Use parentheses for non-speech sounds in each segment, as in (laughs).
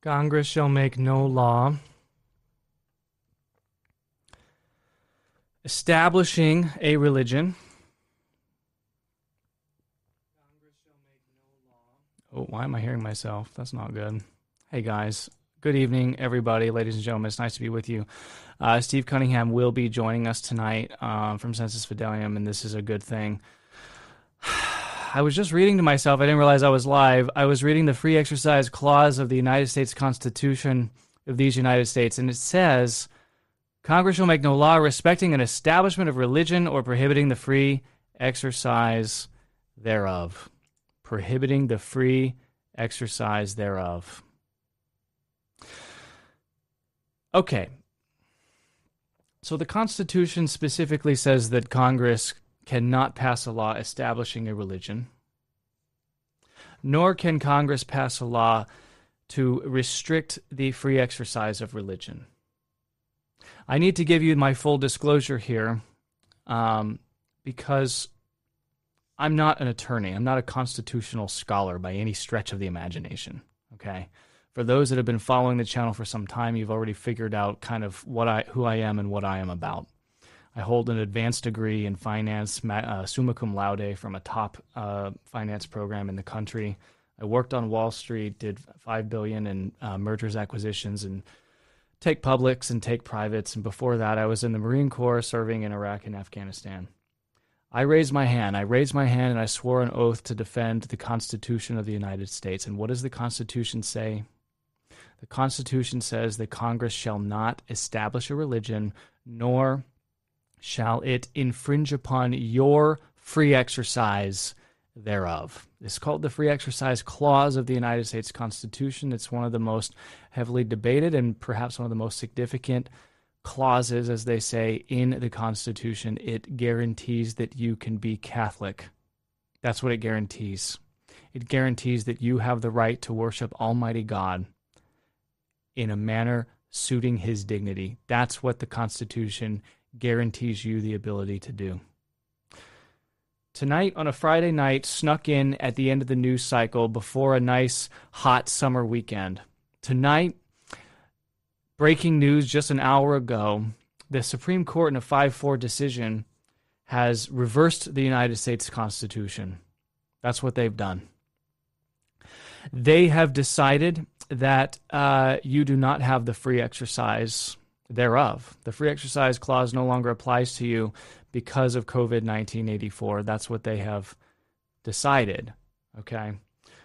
Congress shall make no law establishing a religion. Oh, why am I hearing myself? That's not good. Hey, guys. Good evening, everybody, ladies and gentlemen. It's nice to be with you. Uh, Steve Cunningham will be joining us tonight um, from Sensus Fidelium, and this is a good thing. I was just reading to myself. I didn't realize I was live. I was reading the free exercise clause of the United States Constitution of these United States, and it says Congress shall make no law respecting an establishment of religion or prohibiting the free exercise thereof. Prohibiting the free exercise thereof. Okay. So the Constitution specifically says that Congress cannot pass a law establishing a religion, nor can Congress pass a law to restrict the free exercise of religion. I need to give you my full disclosure here um, because I'm not an attorney. I'm not a constitutional scholar by any stretch of the imagination. Okay. For those that have been following the channel for some time, you've already figured out kind of what I, who I am and what I am about. I hold an advanced degree in finance, uh, summa cum laude, from a top uh, finance program in the country. I worked on Wall Street, did five billion in uh, mergers, acquisitions, and take publics and take privates. And before that, I was in the Marine Corps, serving in Iraq and Afghanistan. I raised my hand. I raised my hand, and I swore an oath to defend the Constitution of the United States. And what does the Constitution say? The Constitution says that Congress shall not establish a religion, nor shall it infringe upon your free exercise thereof. It's called the Free Exercise Clause of the United States Constitution. It's one of the most heavily debated and perhaps one of the most significant clauses, as they say, in the Constitution. It guarantees that you can be Catholic. That's what it guarantees. It guarantees that you have the right to worship Almighty God in a manner suiting His dignity. That's what the Constitution guarantees you the ability to do. Tonight on a Friday night, snuck in at the end of the news cycle before a nice hot summer weekend. Tonight, breaking news just an hour ago the Supreme Court in a 5 4 decision has reversed the United States Constitution. That's what they've done. They have decided that uh, you do not have the free exercise thereof. The free exercise clause no longer applies to you because of COVID 1984. That's what they have decided. Okay.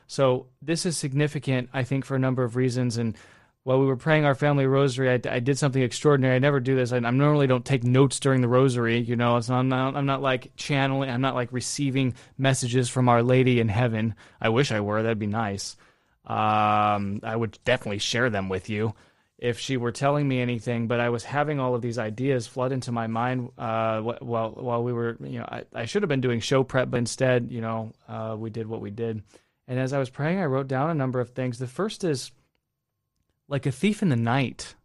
So this is significant, I think, for a number of reasons. And while we were praying our family rosary, I, I did something extraordinary. I never do this. I, I, normally don't take notes during the rosary. You know, I'm not, I'm not like channeling. I'm not like receiving messages from Our Lady in heaven. I wish I were. That'd be nice. Um, I would definitely share them with you if she were telling me anything, but I was having all of these ideas flood into my mind uh, while while we were, you know, I, I should have been doing show prep, but instead, you know, uh, we did what we did. And as I was praying, I wrote down a number of things. The first is like a thief in the night.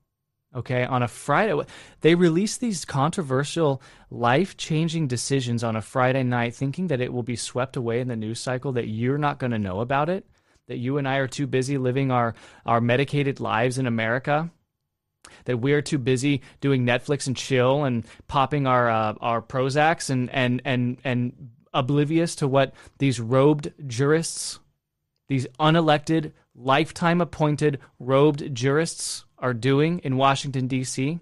Okay, on a Friday, they release these controversial, life changing decisions on a Friday night, thinking that it will be swept away in the news cycle, that you're not going to know about it that you and I are too busy living our, our medicated lives in America, that we're too busy doing Netflix and chill and popping our uh, our Prozacs and and and and oblivious to what these robed jurists, these unelected, lifetime appointed robed jurists are doing in Washington D.C.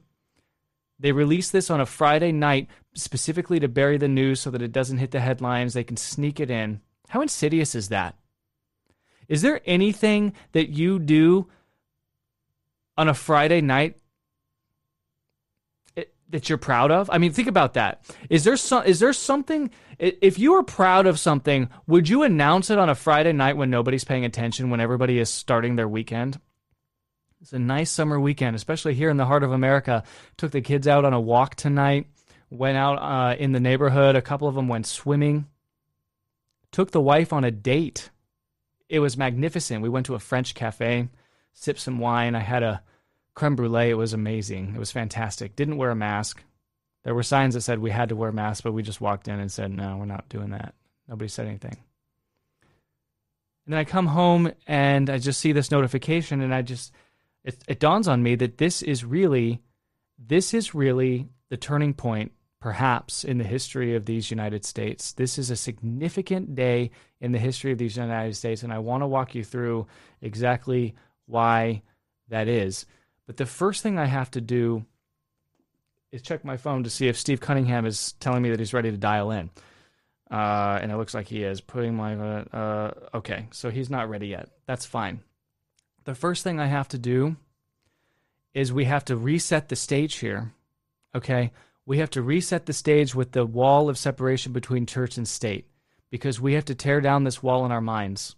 They release this on a Friday night specifically to bury the news so that it doesn't hit the headlines. They can sneak it in. How insidious is that? Is there anything that you do on a Friday night that you're proud of? I mean, think about that. Is there some is there something if you are proud of something, would you announce it on a Friday night when nobody's paying attention, when everybody is starting their weekend? It's a nice summer weekend, especially here in the heart of America. Took the kids out on a walk tonight. Went out uh, in the neighborhood. A couple of them went swimming. Took the wife on a date it was magnificent. We went to a French cafe, sipped some wine. I had a creme brulee. It was amazing. It was fantastic. Didn't wear a mask. There were signs that said we had to wear masks, but we just walked in and said, no, we're not doing that. Nobody said anything. And then I come home and I just see this notification and I just it, it dawns on me that this is really this is really the turning point perhaps in the history of these United States. This is a significant day in the history of these United States and I want to walk you through exactly why that is. But the first thing I have to do is check my phone to see if Steve Cunningham is telling me that he's ready to dial in. Uh, and it looks like he is putting my. Uh, uh, okay, so he's not ready yet. That's fine. The first thing I have to do is we have to reset the stage here. Okay, we have to reset the stage with the wall of separation between church and state because we have to tear down this wall in our minds.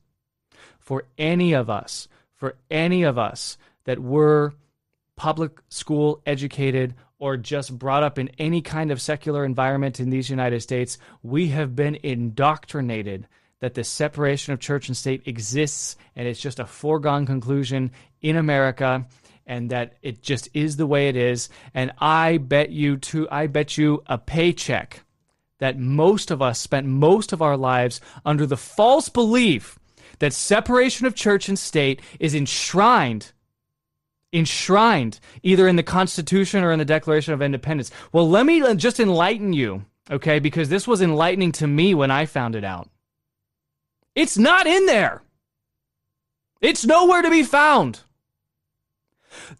For any of us, for any of us that were public school educated or just brought up in any kind of secular environment in these United States, we have been indoctrinated that the separation of church and state exists and it's just a foregone conclusion in America and that it just is the way it is and I bet you to I bet you a paycheck that most of us spent most of our lives under the false belief that separation of church and state is enshrined enshrined either in the Constitution or in the Declaration of Independence. Well, let me just enlighten you, okay, because this was enlightening to me when I found it out. It's not in there, it's nowhere to be found.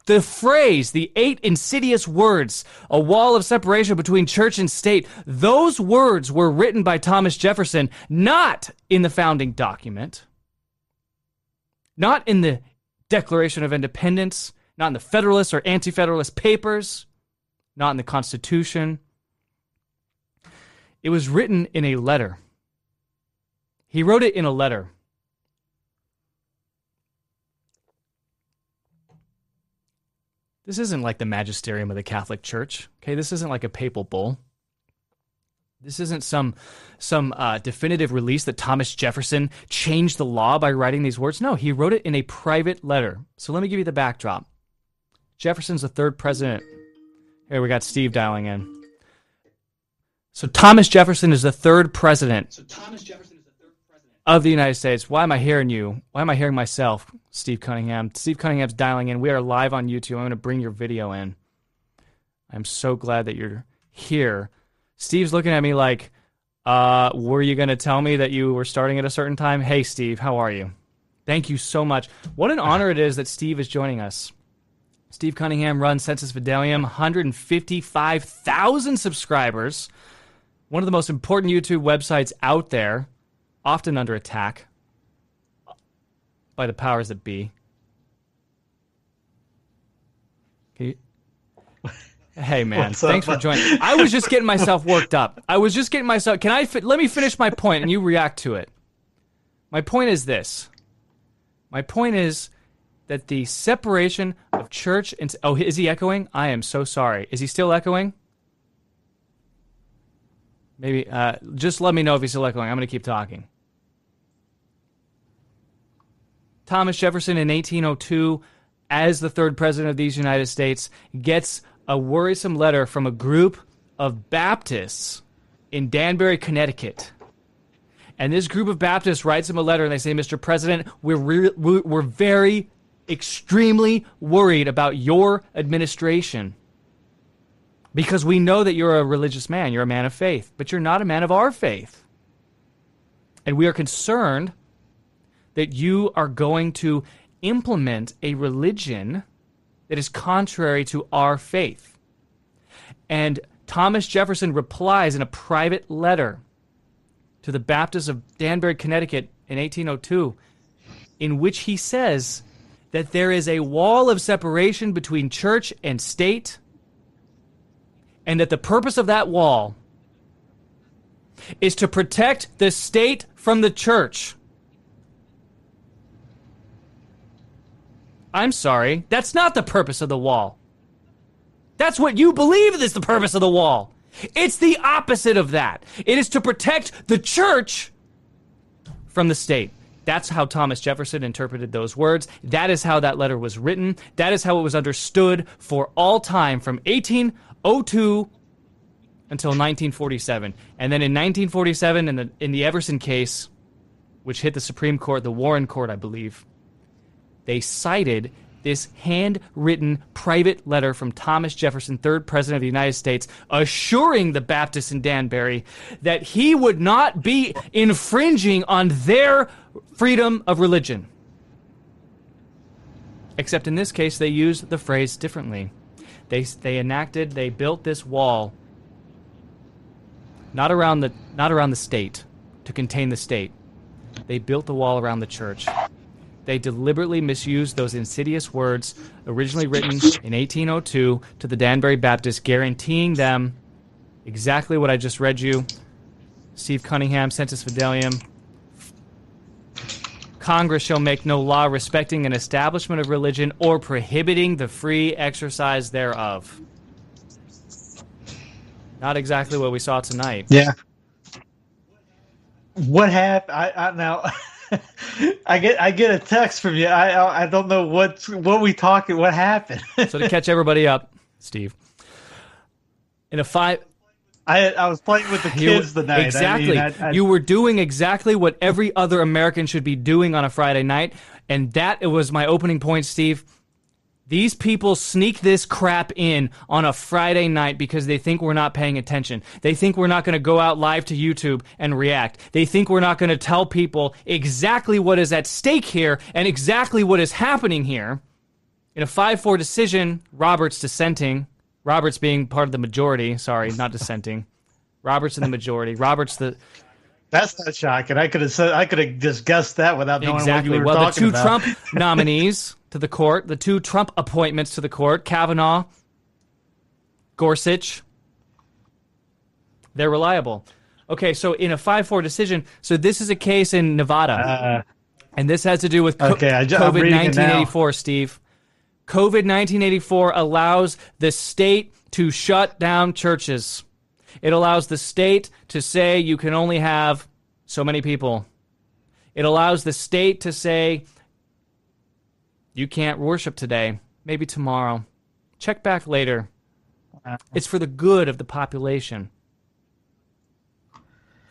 The phrase, the eight insidious words, a wall of separation between church and state, those words were written by Thomas Jefferson, not in the founding document, not in the Declaration of Independence, not in the Federalist or Anti Federalist papers, not in the Constitution. It was written in a letter. He wrote it in a letter. This isn't like the magisterium of the Catholic Church. Okay, this isn't like a papal bull. This isn't some some uh, definitive release that Thomas Jefferson changed the law by writing these words. No, he wrote it in a private letter. So let me give you the backdrop. Jefferson's the third president. Here we got Steve dialing in. So Thomas Jefferson is the third president. So Thomas Jefferson is the third president of the United States. Why am I hearing you? Why am I hearing myself, Steve Cunningham? Steve Cunningham's dialing in. We are live on YouTube. I'm going to bring your video in. I'm so glad that you're here. Steve's looking at me like, uh, were you going to tell me that you were starting at a certain time? Hey, Steve, how are you? Thank you so much. What an honor it is that Steve is joining us. Steve Cunningham runs Sensus Fidelium, 155,000 subscribers. One of the most important YouTube websites out there, often under attack by the powers that be. You... Hey man, thanks for joining. I was just getting myself worked up. I was just getting myself. Can I fi- let me finish my point and you react to it? My point is this. My point is that the separation of church and oh, is he echoing? I am so sorry. Is he still echoing? Maybe uh, just let me know if he's still echoing. I'm going to keep talking. Thomas Jefferson in 1802, as the third president of these United States, gets a worrisome letter from a group of Baptists in Danbury, Connecticut. And this group of Baptists writes him a letter and they say, Mr. President, we're, re- we're very extremely worried about your administration because we know that you're a religious man, you're a man of faith, but you're not a man of our faith. And we are concerned that you are going to implement a religion that is contrary to our faith. And Thomas Jefferson replies in a private letter to the Baptists of Danbury, Connecticut in 1802, in which he says that there is a wall of separation between church and state, and that the purpose of that wall is to protect the state from the church. I'm sorry, that's not the purpose of the wall. That's what you believe is the purpose of the wall. It's the opposite of that. It is to protect the church from the state. That's how Thomas Jefferson interpreted those words. That is how that letter was written. That is how it was understood for all time from 1802 until 1947. And then in 1947, in the, in the Everson case, which hit the Supreme Court, the Warren Court, I believe, they cited this handwritten private letter from Thomas Jefferson, third president of the United States, assuring the Baptists in Danbury that he would not be infringing on their freedom of religion. Except in this case, they used the phrase differently. They, they enacted, they built this wall not around the not around the state to contain the state. They built the wall around the church. They deliberately misused those insidious words originally written in 1802 to the Danbury Baptists, guaranteeing them exactly what I just read you. Steve Cunningham, Sensus Fidelium. Congress shall make no law respecting an establishment of religion or prohibiting the free exercise thereof. Not exactly what we saw tonight. Yeah. What happened? I, I now (laughs) (laughs) I get I get a text from you. I I don't know what what we talking. What happened? so to catch everybody up, Steve, in a five. I, I was playing with the kids you, night. Exactly. I mean, I, you were doing exactly what every other American should be doing on a Friday night, and that it was my opening point, Steve. These people sneak this crap in on a Friday night because they think we're not paying attention. They think we're not going to go out live to YouTube and react. They think we're not going to tell people exactly what is at stake here and exactly what is happening here. In a 5 4 decision, Roberts dissenting, Roberts being part of the majority, sorry, not dissenting. Roberts in the majority. Roberts the that's not shocking. I could have said I could have just guessed that without knowing exactly. what you were well, talking the two about. Trump (laughs) nominees to the court, the two Trump appointments to the court, Kavanaugh, Gorsuch, they're reliable. Okay, so in a 5 4 decision, so this is a case in Nevada. Uh, and this has to do with co- okay, I, COVID 1984, Steve. COVID 1984 allows the state to shut down churches. It allows the state to say you can only have so many people. It allows the state to say you can't worship today, maybe tomorrow. Check back later. It's for the good of the population.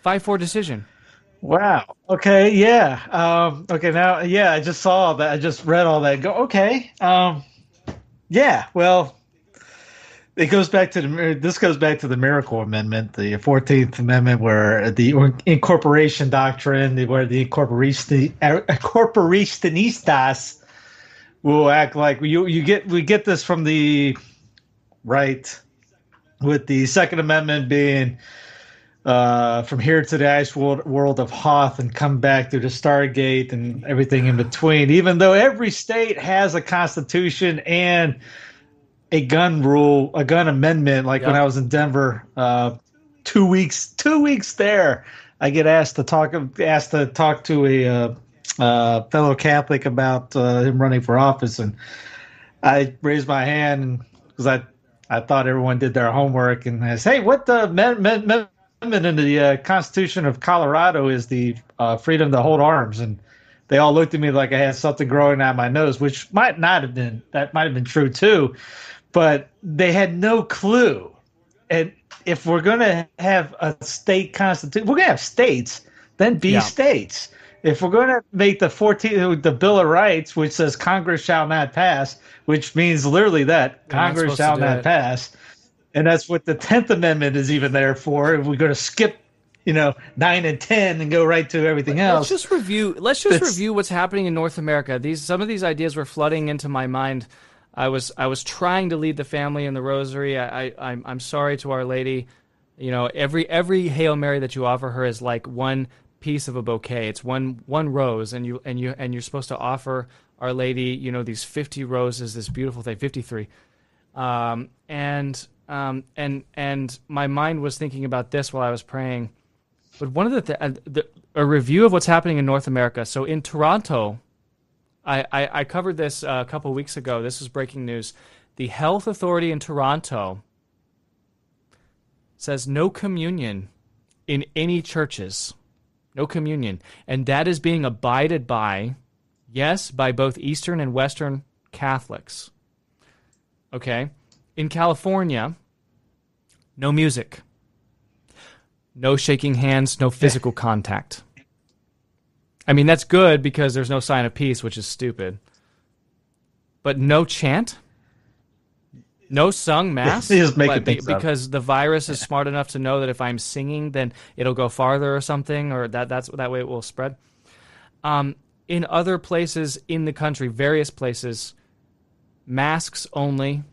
5 4 decision. Wow. Okay. Yeah. Um, okay. Now, yeah, I just saw that. I just read all that. Go. Okay. Um, yeah. Well, it goes back to the. This goes back to the Miracle Amendment, the Fourteenth Amendment, where the incorporation doctrine, where the incorporationistas will act like you. You get we get this from the right, with the Second Amendment being uh, from here to the ice world, world of Hoth and come back through the Stargate and everything in between. Even though every state has a constitution and a gun rule, a gun amendment. Like yep. when I was in Denver, uh, two weeks, two weeks there, I get asked to talk, asked to talk to a uh, uh, fellow Catholic about uh, him running for office, and I raised my hand because I I thought everyone did their homework, and I said, "Hey, what the men, men, men amendment in the uh, Constitution of Colorado is the uh, freedom to hold arms, and they all looked at me like I had something growing out my nose, which might not have been that might have been true too, but they had no clue. And if we're going to have a state constitution, we're going to have states, then be yeah. states. If we're going to make the 14th, the Bill of Rights, which says Congress shall not pass, which means literally that Congress shall not it. pass, and that's what the Tenth Amendment is even there for. If we're going to skip, you know, nine and ten and go right to everything else. Let's just review. Let's just review what's happening in North America. These some of these ideas were flooding into my mind. I was I was trying to lead the family in the Rosary. I, I I'm I'm sorry to Our Lady. You know, every every Hail Mary that you offer her is like one piece of a bouquet. It's one one rose, and you and you and you're supposed to offer Our Lady, you know, these fifty roses, this beautiful thing, fifty three, um, and um, and and my mind was thinking about this while I was praying. But one of the, th- uh, the a review of what's happening in North America. So in Toronto, I, I, I covered this uh, a couple weeks ago. This is breaking news. The health authority in Toronto says no communion in any churches. No communion. And that is being abided by, yes, by both Eastern and Western Catholics. Okay? In California, no music, no shaking hands, no physical (laughs) contact. I mean, that's good because there's no sign of peace, which is stupid. But no chant? No sung (laughs) mass? just make be, because the virus is (laughs) smart enough to know that if I'm singing, then it'll go farther or something, or that that's that way it will spread. Um, in other places in the country, various places, masks only.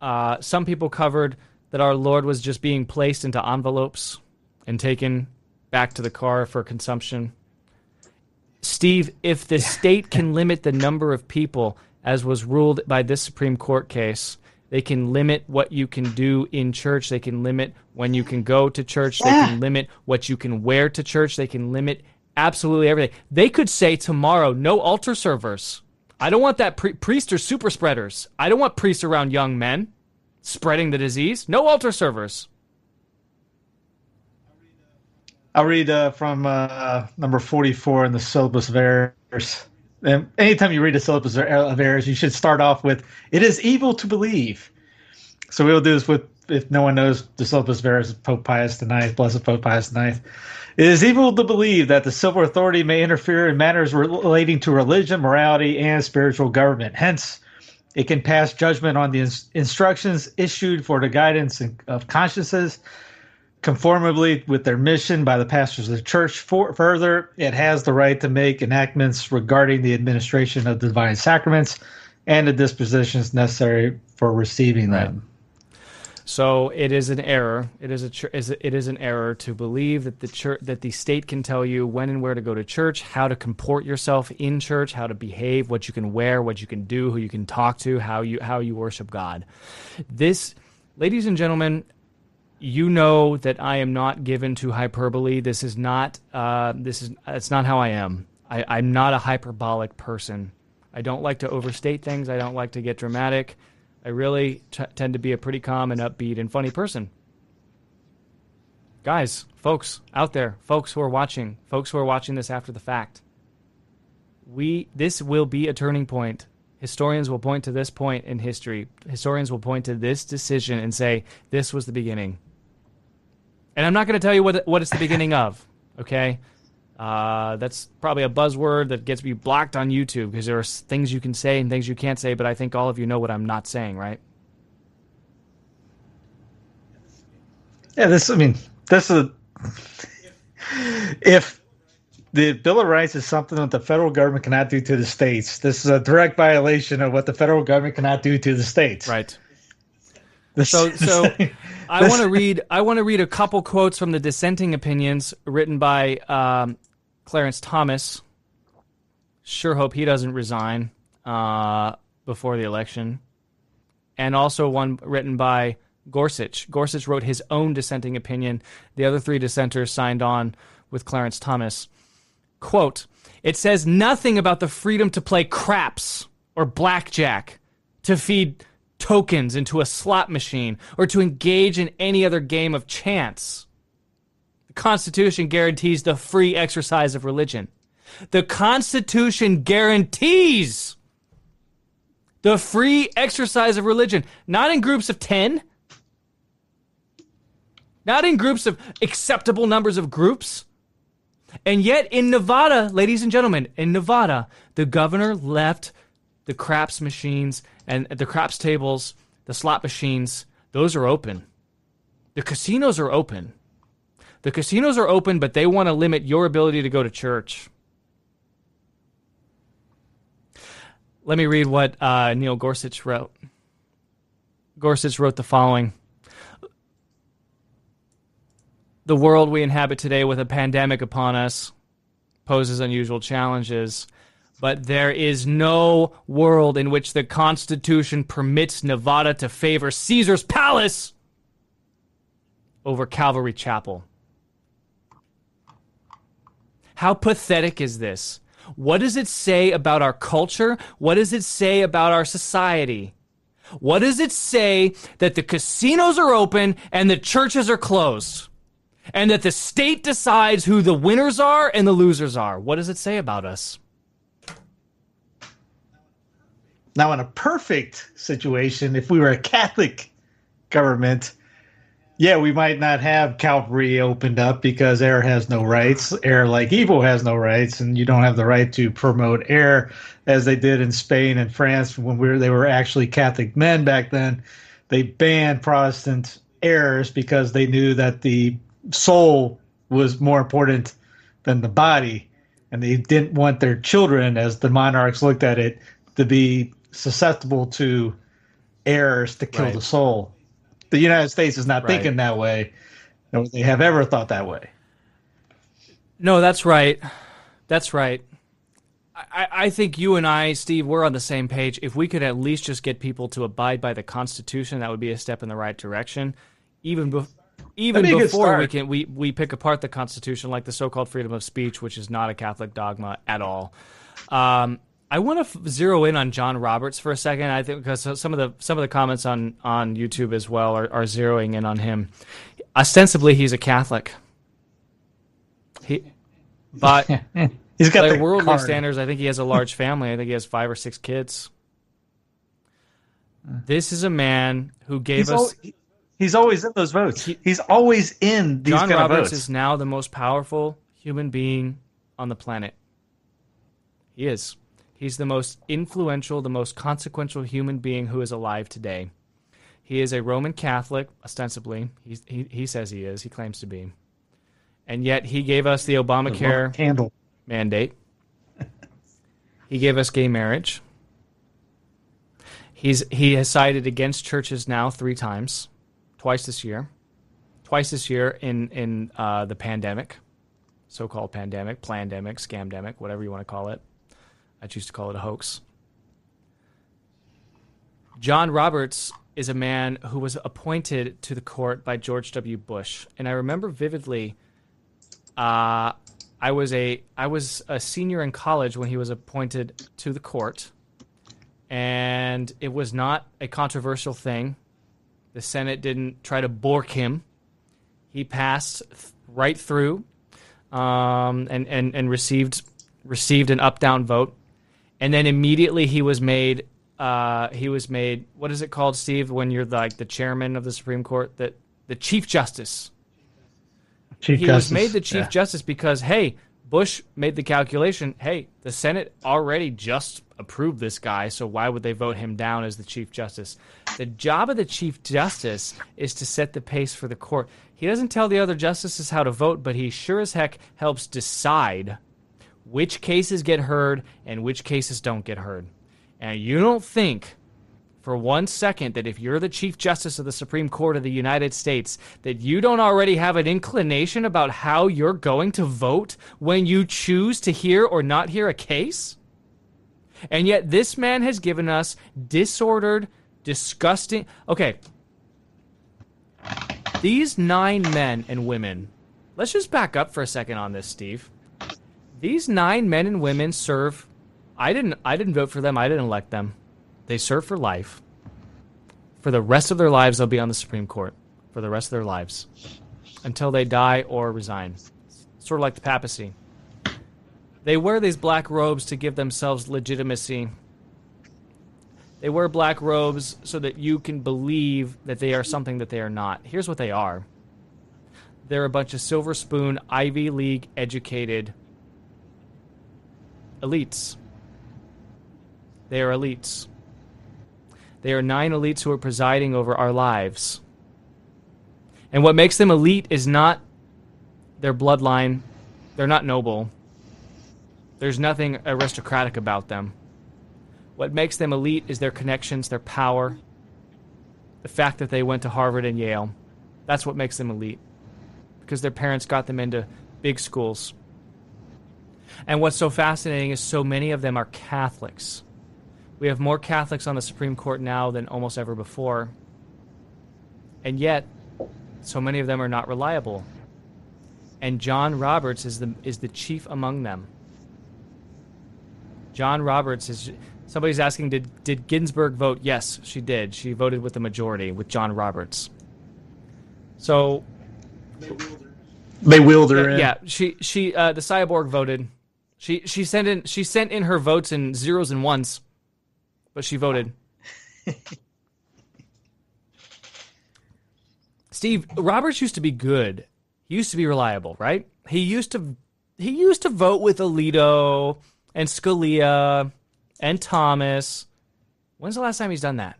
Uh, some people covered that our Lord was just being placed into envelopes and taken back to the car for consumption. Steve, if the state can (laughs) limit the number of people, as was ruled by this Supreme Court case, they can limit what you can do in church. They can limit when you can go to church. They can limit what you can wear to church. They can limit absolutely everything. They could say tomorrow, no altar servers. I don't want that pri- priest or super spreaders. I don't want priests around young men spreading the disease. No altar servers. I'll read uh, from uh, number 44 in the syllabus of errors. And anytime you read a syllabus of errors, you should start off with, It is evil to believe. So we'll do this with, if no one knows the syllabus of errors, of Pope Pius IX, Blessed Pope Pius IX. It is evil to believe that the civil authority may interfere in matters relating to religion, morality, and spiritual government. Hence, it can pass judgment on the instructions issued for the guidance of consciences conformably with their mission by the pastors of the church. For, further, it has the right to make enactments regarding the administration of the divine sacraments and the dispositions necessary for receiving them. So it is an error. It is a it is an error to believe that the church that the state can tell you when and where to go to church, how to comport yourself in church, how to behave, what you can wear, what you can do, who you can talk to, how you how you worship God. This, ladies and gentlemen, you know that I am not given to hyperbole. This is not. Uh, this is. It's not how I am. I, I'm not a hyperbolic person. I don't like to overstate things. I don't like to get dramatic. I really t- tend to be a pretty calm and upbeat and funny person. Guys, folks out there, folks who are watching, folks who are watching this after the fact. We this will be a turning point Historians will point to this point in history. Historians will point to this decision and say, this was the beginning. And I'm not going to tell you what, what it's the beginning of, okay? Uh, that's probably a buzzword that gets me blocked on YouTube because there are things you can say and things you can't say, but I think all of you know what I'm not saying, right? Yeah, this, I mean, this is. If the Bill of Rights is something that the federal government cannot do to the states. This is a direct violation of what the federal government cannot do to the states. Right. So, (laughs) so I want to read. I want to read a couple quotes from the dissenting opinions written by um, Clarence Thomas. Sure hope he doesn't resign uh, before the election, and also one written by Gorsuch. Gorsuch wrote his own dissenting opinion. The other three dissenters signed on with Clarence Thomas. Quote, it says nothing about the freedom to play craps or blackjack, to feed tokens into a slot machine, or to engage in any other game of chance. The Constitution guarantees the free exercise of religion. The Constitution guarantees the free exercise of religion, not in groups of 10, not in groups of acceptable numbers of groups, and yet, in Nevada, ladies and gentlemen, in Nevada, the governor left the craps machines and the craps tables, the slot machines, those are open. The casinos are open. The casinos are open, but they want to limit your ability to go to church. Let me read what uh, Neil Gorsuch wrote. Gorsuch wrote the following the world we inhabit today with a pandemic upon us poses unusual challenges. But there is no world in which the Constitution permits Nevada to favor Caesar's Palace over Calvary Chapel. How pathetic is this? What does it say about our culture? What does it say about our society? What does it say that the casinos are open and the churches are closed? and that the state decides who the winners are and the losers are. What does it say about us? Now, in a perfect situation, if we were a Catholic government, yeah, we might not have Calvary opened up because air has no rights. Air like evil, has no rights, and you don't have the right to promote air as they did in Spain and France when we were, they were actually Catholic men back then. They banned Protestant heirs because they knew that the soul was more important than the body, and they didn't want their children, as the monarchs looked at it, to be susceptible to errors to kill right. the soul the United States is not right. thinking that way, or they have ever thought that way. No, that's right. That's right. I, I think you and I, Steve, we're on the same page. If we could at least just get people to abide by the Constitution, that would be a step in the right direction. Even before even be before we can we, we pick apart the Constitution, like the so-called freedom of speech, which is not a Catholic dogma at all. Um, I want to f- zero in on John Roberts for a second. I think because some of the some of the comments on on YouTube as well are, are zeroing in on him. Ostensibly, he's a Catholic. He, but (laughs) he's got by worldly card. standards. I think he has a large family. I think he has five or six kids. This is a man who gave he's us. Al- he's always in those votes. He, he's always in these John kind Roberts of votes. is now the most powerful human being on the planet. He is. He's the most influential, the most consequential human being who is alive today. He is a Roman Catholic, ostensibly. He's, he, he says he is. He claims to be. And yet he gave us the Obamacare candle mandate. he gave us gay marriage. He's, he has sided against churches now three times, twice this year. Twice this year in, in uh, the pandemic, so called pandemic, plandemic, scamdemic, whatever you want to call it. I choose to call it a hoax. John Roberts is a man who was appointed to the court by George W. Bush, and I remember vividly. Uh, I was a I was a senior in college when he was appointed to the court, and it was not a controversial thing. The Senate didn't try to bork him. He passed th- right through, um, and and and received received an up down vote and then immediately he was made uh, he was made what is it called steve when you're like the chairman of the supreme court that the chief justice chief he justice. was made the chief yeah. justice because hey bush made the calculation hey the senate already just approved this guy so why would they vote him down as the chief justice the job of the chief justice is to set the pace for the court he doesn't tell the other justices how to vote but he sure as heck helps decide which cases get heard and which cases don't get heard. And you don't think for one second that if you're the Chief Justice of the Supreme Court of the United States, that you don't already have an inclination about how you're going to vote when you choose to hear or not hear a case? And yet, this man has given us disordered, disgusting. Okay. These nine men and women, let's just back up for a second on this, Steve. These nine men and women serve. I didn't. I didn't vote for them. I didn't elect them. They serve for life. For the rest of their lives, they'll be on the Supreme Court. For the rest of their lives, until they die or resign. Sort of like the papacy. They wear these black robes to give themselves legitimacy. They wear black robes so that you can believe that they are something that they are not. Here's what they are they're a bunch of silver spoon, Ivy League educated elites. They are elites. They are nine elites who are presiding over our lives. And what makes them elite is not their bloodline, they're not noble. There's nothing aristocratic about them. What makes them elite is their connections, their power, the fact that they went to Harvard and Yale. That's what makes them elite. Because their parents got them into big schools. And what's so fascinating is so many of them are Catholics. We have more Catholics on the Supreme Court now than almost ever before. And yet, so many of them are not reliable. And John Roberts is the is the chief among them. John Roberts is somebody's asking did did Ginsburg vote? Yes, she did. She voted with the majority with John Roberts. So they wheeled her in. Yeah, she she uh, the cyborg voted. She she sent in she sent in her votes in zeros and ones, but she voted. Steve, (laughs) Steve Roberts used to be good. He used to be reliable, right? He used to he used to vote with Alito and Scalia and Thomas. When's the last time he's done that?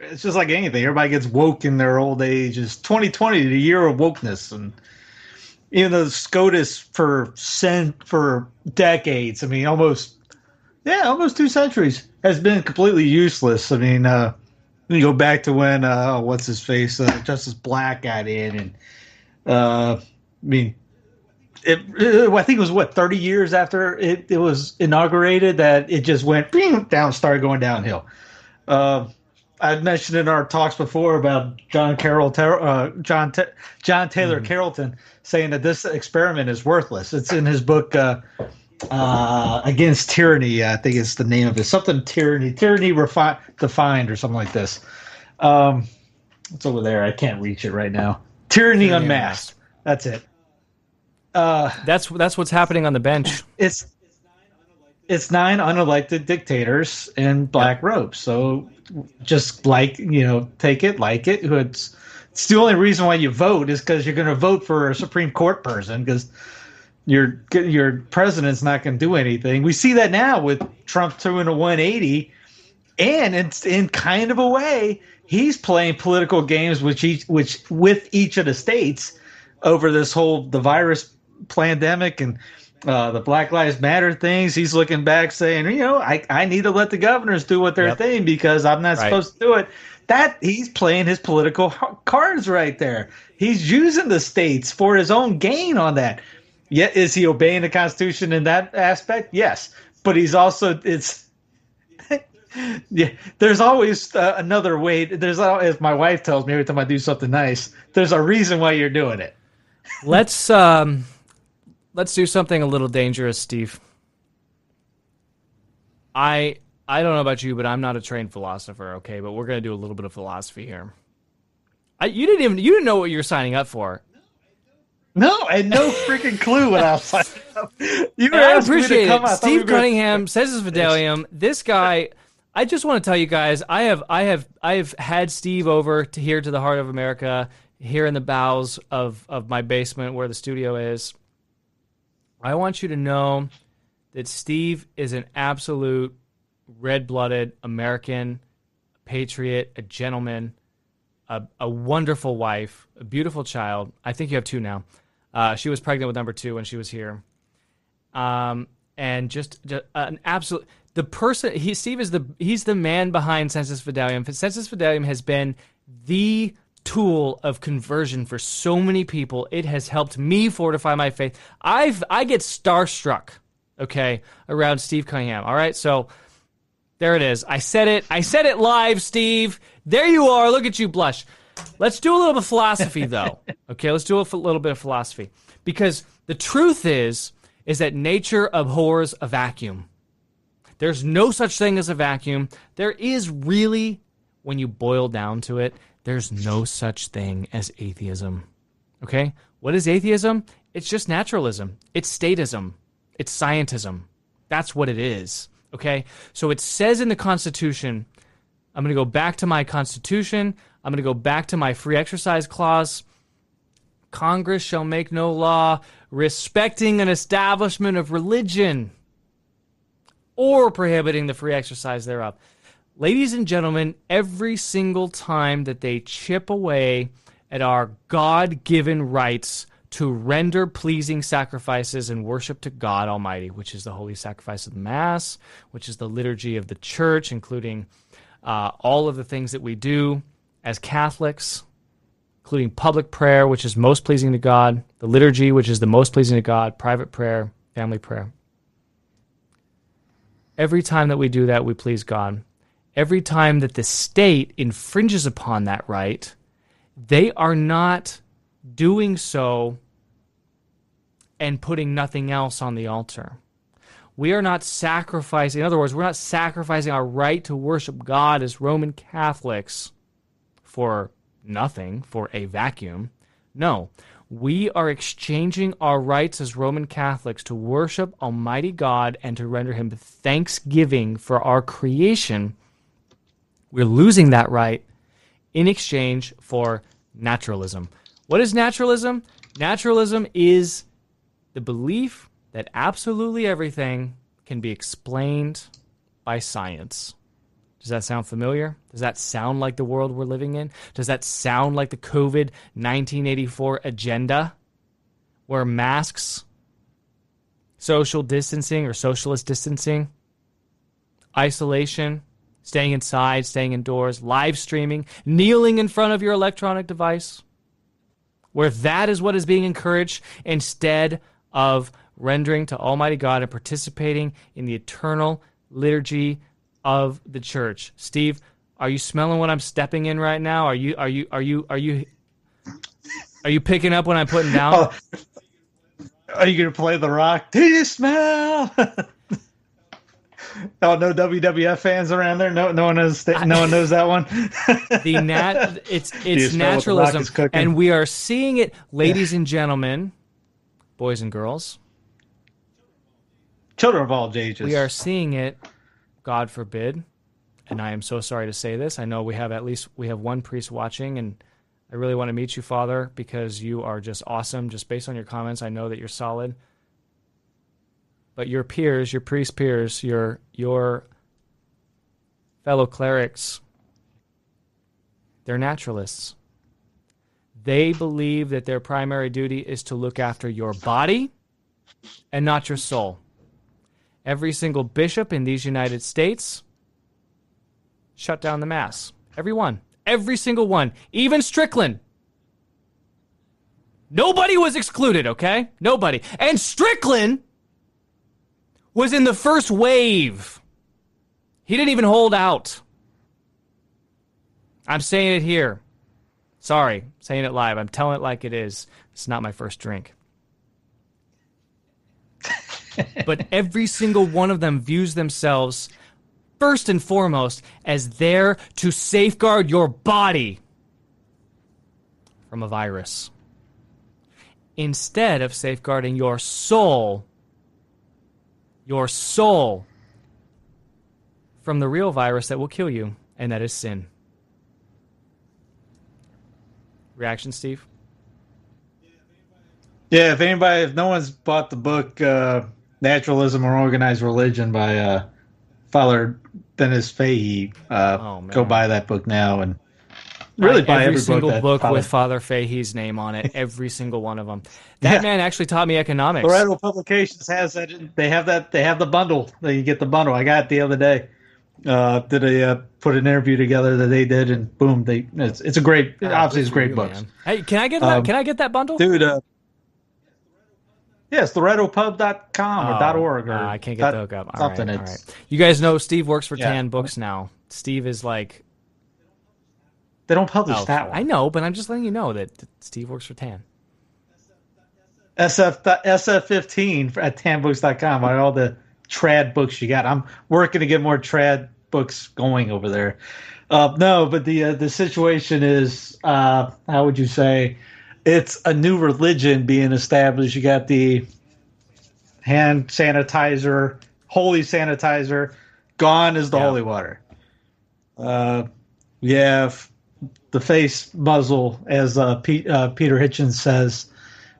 It's just like anything. Everybody gets woke in their old age. It's 2020, the year of wokeness, and even though SCOTUS for cent for decades, I mean, almost yeah, almost two centuries has been completely useless. I mean, uh, you go back to when uh, what's his face, uh, Justice Black got in, and uh, I mean, it, it, I think it was what 30 years after it, it was inaugurated that it just went (clears throat) down, started going downhill. Uh, I mentioned in our talks before about John Carroll, uh, John John Taylor mm-hmm. Carrollton saying that this experiment is worthless. It's in his book uh, uh, Against Tyranny. I think it's the name of it. Something tyranny, tyranny refi- defined, or something like this. Um, it's over there. I can't reach it right now. Tyranny yeah. unmasked. That's it. Uh, that's that's what's happening on the bench. It's it's nine unelected dictators in black yep. robes. So just like you know, take it, like it. It's it's the only reason why you vote is because you're going to vote for a Supreme Court person because your your president's not going to do anything. We see that now with Trump doing a 180, and it's in kind of a way he's playing political games with each which with each of the states over this whole the virus pandemic and uh, the Black Lives Matter things. He's looking back saying, you know, I, I need to let the governors do what they're yep. saying because I'm not right. supposed to do it. That he's playing his political cards right there. He's using the states for his own gain on that. Yet, is he obeying the Constitution in that aspect? Yes, but he's also it's. (laughs) yeah, there's always uh, another way. There's as my wife tells me every time I do something nice. There's a reason why you're doing it. Let's um let's do something a little dangerous, Steve. I I don't know about you, but I'm not a trained philosopher. Okay, but we're gonna do a little bit of philosophy here. I, you didn't even you didn't know what you're signing up for. No, I had no freaking clue what I was signing up. You were I appreciate it. Steve we Cunningham (laughs) Sensus Fidelium. This guy, I just want to tell you guys, I have I have I have had Steve over to here to the heart of America, here in the bowels of of my basement where the studio is. I want you to know that Steve is an absolute red blooded American patriot, a gentleman, a, a, wonderful wife, a beautiful child. I think you have two now. Uh, she was pregnant with number two when she was here. Um, and just, just an absolute the person he Steve is the he's the man behind Sensus Fidelium. Sensus Fidelium has been the tool of conversion for so many people. It has helped me fortify my faith. I've I get starstruck, okay, around Steve Cunningham. All right, so there it is. I said it. I said it live, Steve. There you are. Look at you blush. Let's do a little bit of philosophy, (laughs) though. Okay, let's do a little bit of philosophy because the truth is is that nature abhors a vacuum. There's no such thing as a vacuum. There is really, when you boil down to it, there's no such thing as atheism. Okay? What is atheism? It's just naturalism. It's statism. It's scientism. That's what it is. Okay? So it says in the Constitution, I'm going to go back to my Constitution. I'm going to go back to my free exercise clause. Congress shall make no law respecting an establishment of religion or prohibiting the free exercise thereof ladies and gentlemen, every single time that they chip away at our God given rights to render pleasing sacrifices and worship to God Almighty, which is the holy sacrifice of the Mass, which is the liturgy of the church, including uh, all of the things that we do as Catholics, including public prayer, which is most pleasing to God, the liturgy, which is the most pleasing to God, private prayer, family prayer. Every time that we do that, we please God every time that the state infringes upon that right, they are not doing so and putting nothing else on the altar. We are not sacrificing, in other words, we're not sacrificing our right to worship God as Roman Catholics for nothing, for a vacuum. No, we are exchanging our rights as Roman Catholics to worship Almighty God and to render Him thanksgiving for our creation we're losing that right in exchange for naturalism. What is naturalism? Naturalism is the belief that absolutely everything can be explained by science. Does that sound familiar? Does that sound like the world we're living in? Does that sound like the COVID 1984 agenda where masks, social distancing or socialist distancing, isolation, staying inside, staying indoors, live streaming, kneeling in front of your electronic device, where that is what is being encouraged instead of rendering to Almighty God and participating in the eternal liturgy of the church. Steve, are you smelling what I'm stepping in right now? Are you are you are you are you are you picking up what I'm putting down? (laughs) Are you gonna play the rock? Do you smell? (laughs) Oh, no WWF fans around there. No, no one knows. That, No one knows that one. (laughs) the nat, it's (laughs) it's naturalism, and we are seeing it, ladies and gentlemen, boys and girls, children of all ages. We are seeing it God forbid, and I am so sorry to say this. I know we have at least we have one priest watching, and I really want to meet you, Father, because you are just awesome. Just based on your comments, I know that you're solid. But your peers, your priest peers, your your fellow clerics, they're naturalists. They believe that their primary duty is to look after your body and not your soul. Every single bishop in these United States shut down the Mass. Every one. Every single one. Even Strickland. Nobody was excluded, okay? Nobody. And Strickland was in the first wave. He didn't even hold out. I'm saying it here. Sorry, saying it live. I'm telling it like it is. It's not my first drink but (laughs) every single one of them views themselves first and foremost as there to safeguard your body from a virus instead of safeguarding your soul your soul from the real virus that will kill you and that is sin reaction steve yeah if anybody if no one's bought the book uh Naturalism or Organized Religion by uh, Father Denis Fahey. Uh, oh, go buy that book now and really buy every, every single book, book Father... with Father Fahey's name on it. Every single one of them. (laughs) That yeah. man actually taught me economics. Loreto Publications has that. They have that. They have the bundle. You get the bundle. I got it the other day. Uh, did a uh, put an interview together that they did, and boom, they it's it's a great. Uh, obviously, it's great you, books. Man. Hey, can I get that? Um, can I get that bundle, dude? Uh, Yes, LorettoPub.com oh, or .org or uh, I can't get the hookup. All something. Right, all right. You guys know Steve works for yeah. Tan Books now. Steve is like. They don't publish oh, that one. I know, but I'm just letting you know that Steve works for Tan. SF SF15 at tanbooks.com on all the trad books you got. I'm working to get more trad books going over there. Uh, no, but the uh, the situation is uh, how would you say? it's a new religion being established. You got the hand sanitizer, holy sanitizer. Gone is the yeah. holy water. Uh, have the face muzzle, as uh, uh, Peter Hitchens says,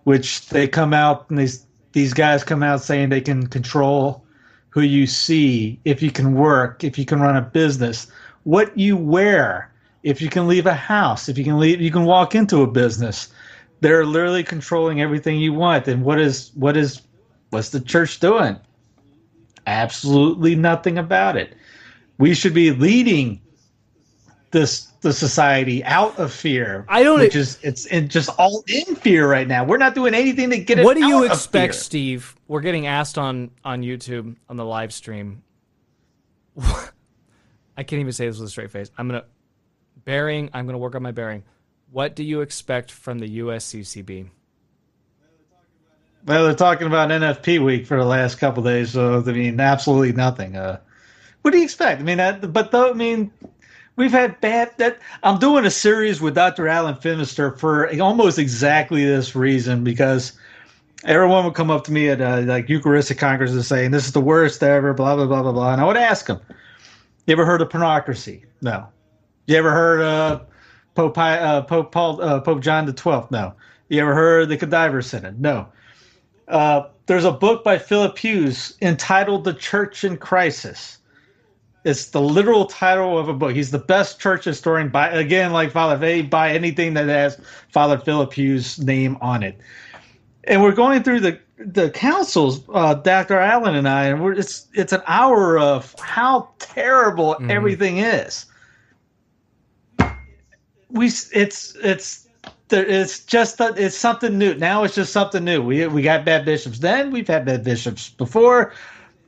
which they come out and these these guys come out saying they can control who you see, if you can work, if you can run a business, what you wear, if you can leave a house, if you can leave, you can walk into a business they're literally controlling everything you want. And what is what is what's the church doing? Absolutely nothing about it. We should be leading this the society out of fear. I don't. Which is it's in, just all in fear right now. We're not doing anything to get it. What do you expect, Steve? We're getting asked on on YouTube on the live stream. (laughs) I can't even say this with a straight face. I'm gonna bearing. I'm gonna work on my bearing. What do you expect from the USCCB? Well, they're talking about NFP week for the last couple days, so I mean, absolutely nothing. Uh, what do you expect? I mean, that, but though, I mean, we've had bad. That I'm doing a series with Dr. Alan Fimister for almost exactly this reason because everyone would come up to me at uh, like Eucharistic Congress congresses saying this is the worst ever, blah blah blah blah blah, and I would ask them, "You ever heard of pornocracy? No. You ever heard of Pope uh, Pope Paul uh, Pope John the Twelfth? No. You ever heard of the Cadaver Synod? No. Uh, there's a book by Philip Hughes entitled "The Church in Crisis." It's the literal title of a book. He's the best church historian by again, like Father They by anything that has Father Philip Hughes' name on it. And we're going through the the councils, uh, Dr. Alan and I, and we're it's it's an hour of how terrible mm-hmm. everything is. We it's it's there it's just that it's something new. Now it's just something new. We we got bad bishops. Then we've had bad bishops before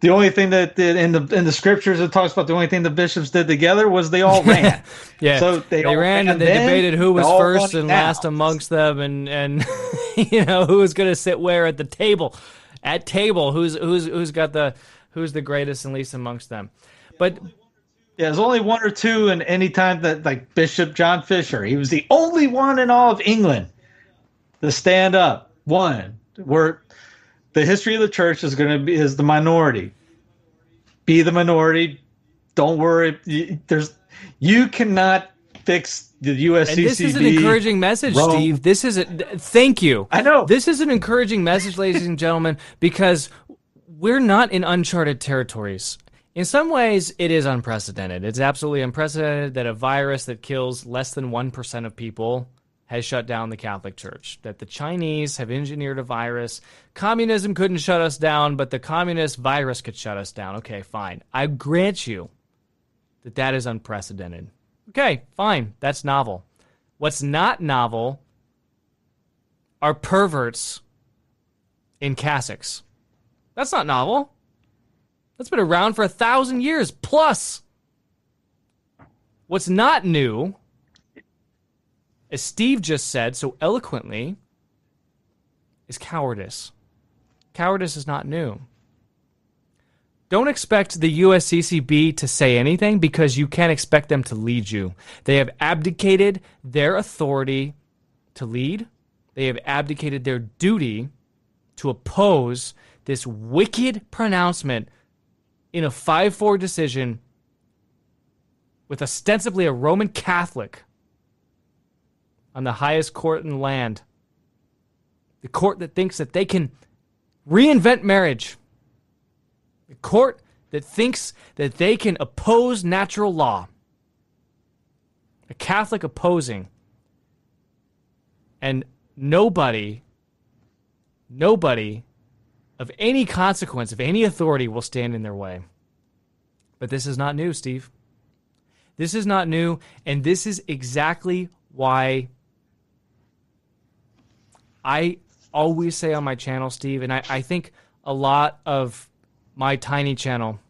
the only thing that in the in the scriptures it talks about the only thing the bishops did together was they all ran. (laughs) yeah, so they, they ran, ran and they debated who was first and last amongst them, and and (laughs) you know who was going to sit where at the table, at table who's who's who's got the who's the greatest and least amongst them, but. Yeah, there's only one or two, and any time that like Bishop John Fisher, he was the only one in all of England to stand up. One where the history of the church is going to be is the minority. Be the minority. Don't worry. There's you cannot fix the USCCB. And this is an encouraging message, Rome. Steve. This is a thank you. I know. This is an encouraging message, ladies and gentlemen, because we're not in uncharted territories. In some ways, it is unprecedented. It's absolutely unprecedented that a virus that kills less than 1% of people has shut down the Catholic Church. That the Chinese have engineered a virus. Communism couldn't shut us down, but the communist virus could shut us down. Okay, fine. I grant you that that is unprecedented. Okay, fine. That's novel. What's not novel are perverts in cassocks. That's not novel. That's been around for a thousand years plus. What's not new as Steve just said so eloquently, is cowardice. Cowardice is not new. Don't expect the USCCB to say anything because you can't expect them to lead you. They have abdicated their authority to lead, they have abdicated their duty to oppose this wicked pronouncement in a 5 4 decision with ostensibly a Roman Catholic on the highest court in the land. The court that thinks that they can reinvent marriage. The court that thinks that they can oppose natural law. A Catholic opposing. And nobody, nobody of any consequence, of any authority, will stand in their way. But this is not new, Steve. This is not new, and this is exactly why I always say on my channel, Steve, and I, I think a lot of my tiny channel,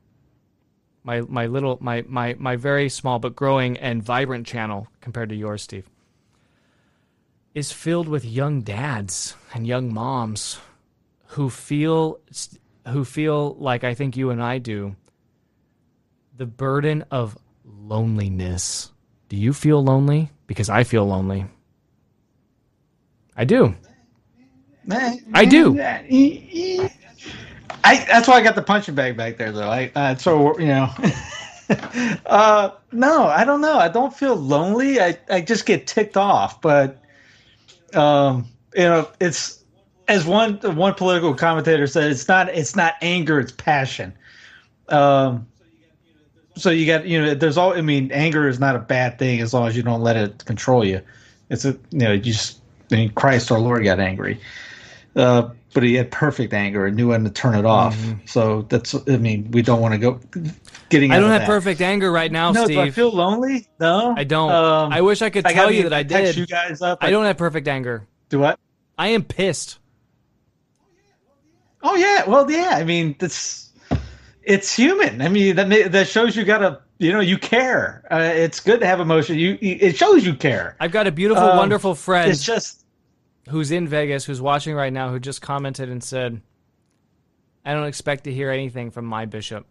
my my little my my my very small but growing and vibrant channel compared to yours, Steve, is filled with young dads and young moms who feel who feel like I think you and I do the burden of loneliness. Do you feel lonely? Because I feel lonely. I do. I do. I, that's why I got the punching bag back there, though. I uh, so you know. (laughs) uh, no, I don't know. I don't feel lonely. I, I just get ticked off. But um, you know, it's as one one political commentator said, it's not it's not anger, it's passion. Um, so you got you know, there's all. I mean, anger is not a bad thing as long as you don't let it control you. It's a you know, you just I mean, Christ our Lord got angry. Uh, but he had perfect anger and knew when to turn it off. Mm-hmm. So that's, I mean, we don't want to go getting. I don't have that. perfect anger right now, no, Steve. Do I feel lonely? No, I don't. Um, I wish I could I tell you that I did. You guys up. I don't have perfect anger. Do what? I am pissed. Oh yeah, well yeah. I mean, that's it's human. I mean, that that shows you got a you know you care. Uh, it's good to have emotion. You it shows you care. I've got a beautiful, um, wonderful friend. It's just who's in Vegas, who's watching right now, who just commented and said, I don't expect to hear anything from my bishop.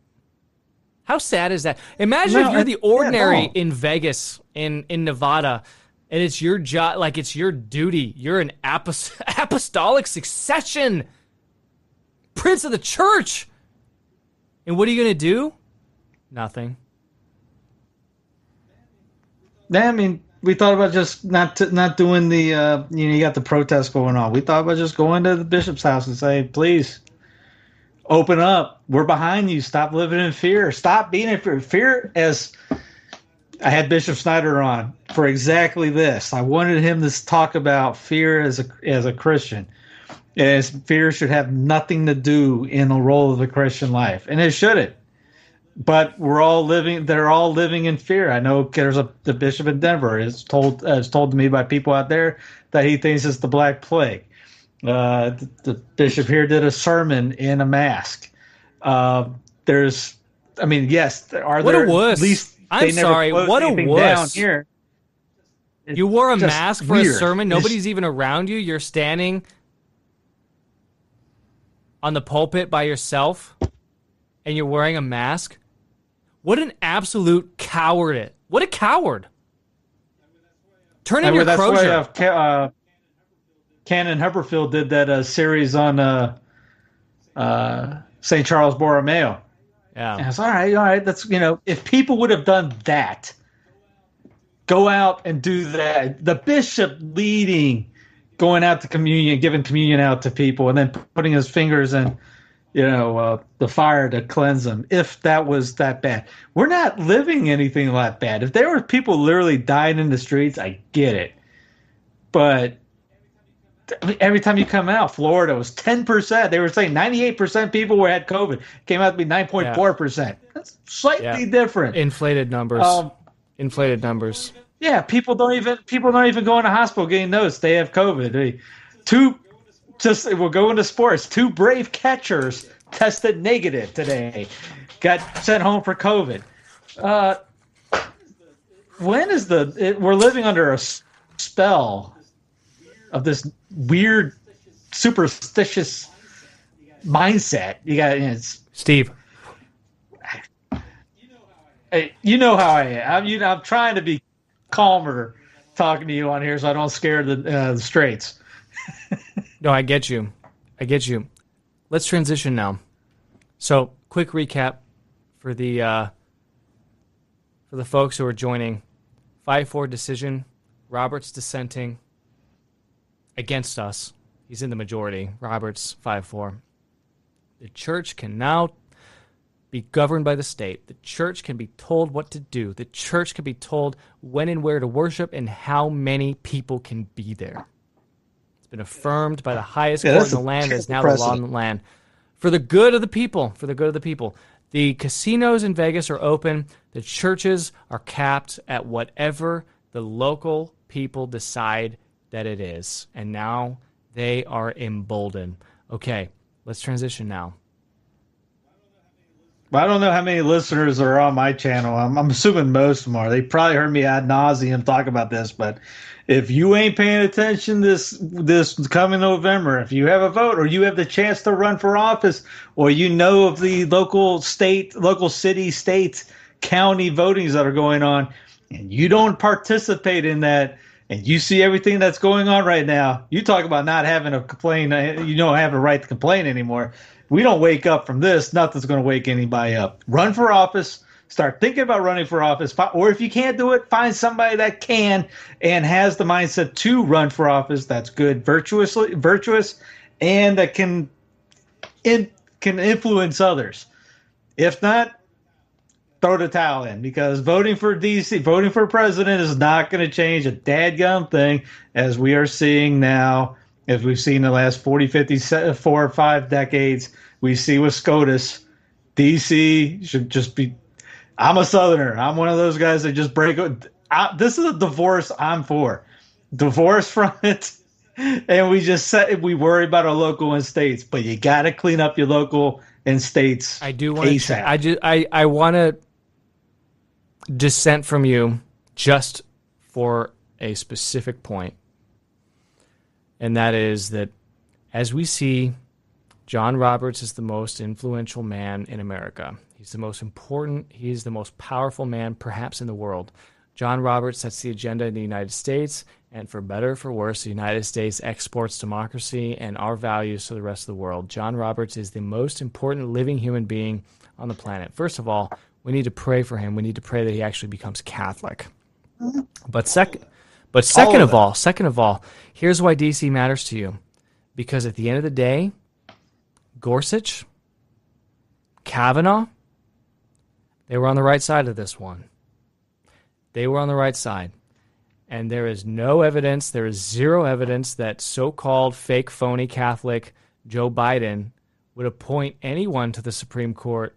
How sad is that? Imagine no, if you're the ordinary yeah, no. in Vegas, in, in Nevada, and it's your job, like it's your duty. You're an apost- (laughs) apostolic succession, prince of the church. And what are you going to do? Nothing. I mean, we thought about just not not doing the uh, you know you got the protest going on. We thought about just going to the bishop's house and say, please open up. We're behind you. Stop living in fear. Stop being in fear. Fear as I had Bishop Snyder on for exactly this. I wanted him to talk about fear as a as a Christian. As fear should have nothing to do in the role of the Christian life, and it shouldn't but we're all living they're all living in fear. I know there's a the bishop in denver is told uh, is told to me by people out there that he thinks it's the black plague. Uh, the, the, bishop here did a sermon in a mask. Uh, there's i mean yes are what there a wuss. at least i'm sorry what a wuss. here. It's you wore a mask for weird. a sermon nobody's it's, even around you? You're standing on the pulpit by yourself and you're wearing a mask what an absolute coward! It. What a coward! Turn in your that's Crozier. Why, uh, uh, Canon Hubberfield did that uh, series on uh, uh, St. Charles Borromeo. Yeah, and it's all right, all right. That's you know, if people would have done that, go out and do that. The bishop leading, going out to communion, giving communion out to people, and then putting his fingers in you know, uh, the fire to cleanse them. If that was that bad, we're not living anything that bad. If there were people literally dying in the streets, I get it. But every time you come out, Florida was ten percent. They were saying ninety eight percent people were had COVID. Came out to be nine point four percent. That's slightly yeah. different. Inflated numbers. Um, Inflated numbers. Yeah, people don't even people don't even go in the hospital getting noticed they have COVID. They, two just we'll go into sports. Two brave catchers tested negative today, got sent home for COVID. Uh, when is the it, we're living under a spell of this weird superstitious mindset? You got it's Steve. Hey, you know how I am. I'm, you know, I'm trying to be calmer talking to you on here so I don't scare the, uh, the straights. (laughs) No, I get you. I get you. Let's transition now. So, quick recap for the uh, for the folks who are joining. Five four decision. Roberts dissenting against us. He's in the majority. Roberts five four. The church can now be governed by the state. The church can be told what to do. The church can be told when and where to worship and how many people can be there. It's been affirmed by the highest yeah, court in the land as now precedent. the law in the land. For the good of the people, for the good of the people. The casinos in Vegas are open. The churches are capped at whatever the local people decide that it is. And now they are emboldened. Okay, let's transition now. I don't know how many listeners are on my channel. I'm, I'm assuming most of them are. They probably heard me ad nauseum talk about this, but if you ain't paying attention this this coming November, if you have a vote or you have the chance to run for office, or you know of the local state, local city, state, county votings that are going on, and you don't participate in that, and you see everything that's going on right now, you talk about not having a complain, you don't have a right to complain anymore. We don't wake up from this, nothing's going to wake anybody up. Run for office start thinking about running for office or if you can't do it find somebody that can and has the mindset to run for office that's good virtuously virtuous and that can in, can influence others if not throw the towel in because voting for dc voting for president is not going to change a dadgum thing as we are seeing now as we've seen the last 40 50 uh, four or five decades we see with scotus dc should just be I'm a Southerner. I'm one of those guys that just break. I, this is a divorce I'm for. Divorce from (laughs) it, and we just set. We worry about our local and states, but you got to clean up your local and states. I do want to. I just. I. I want to dissent from you just for a specific point, and that is that as we see, John Roberts is the most influential man in America. He's the most important, he's the most powerful man perhaps in the world. John Roberts sets the agenda in the United States, and for better or for worse, the United States exports democracy and our values to the rest of the world. John Roberts is the most important living human being on the planet. First of all, we need to pray for him. We need to pray that he actually becomes Catholic. Mm-hmm. But second, but second of, of all, second of all, here's why DC matters to you, because at the end of the day, Gorsuch, Kavanaugh, they were on the right side of this one. They were on the right side. And there is no evidence, there is zero evidence that so called fake, phony Catholic Joe Biden would appoint anyone to the Supreme Court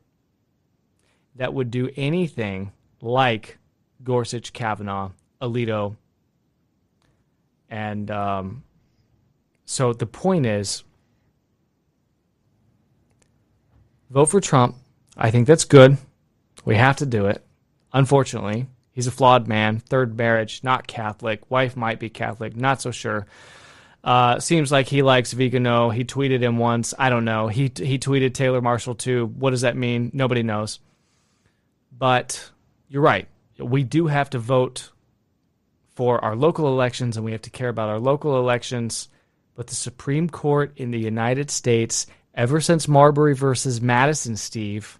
that would do anything like Gorsuch, Kavanaugh, Alito. And um, so the point is vote for Trump. I think that's good. We have to do it. Unfortunately, he's a flawed man. Third marriage, not Catholic. Wife might be Catholic, not so sure. Uh, seems like he likes Vigano. He tweeted him once. I don't know. He he tweeted Taylor Marshall too. What does that mean? Nobody knows. But you're right. We do have to vote for our local elections, and we have to care about our local elections. But the Supreme Court in the United States, ever since Marbury versus Madison, Steve,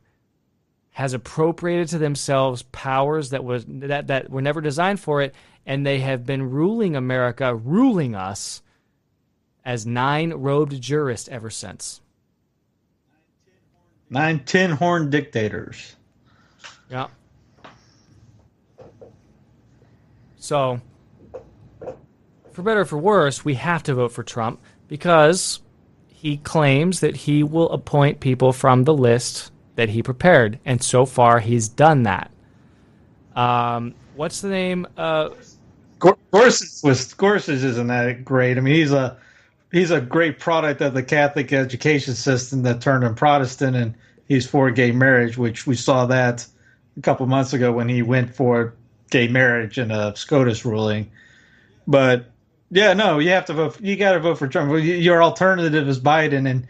has appropriated to themselves powers that was that, that were never designed for it, and they have been ruling America, ruling us as nine robed jurists ever since. Nine tin horn dictators. Yeah. So, for better or for worse, we have to vote for Trump because he claims that he will appoint people from the list that he prepared, and so far he's done that. Um, what's the name? Uh, Gorsuch isn't that great. I mean, he's a he's a great product of the Catholic education system that turned him Protestant, and he's for gay marriage, which we saw that a couple months ago when he went for gay marriage in a SCOTUS ruling. But yeah, no, you have to vote. You got to vote for Trump. Your alternative is Biden, and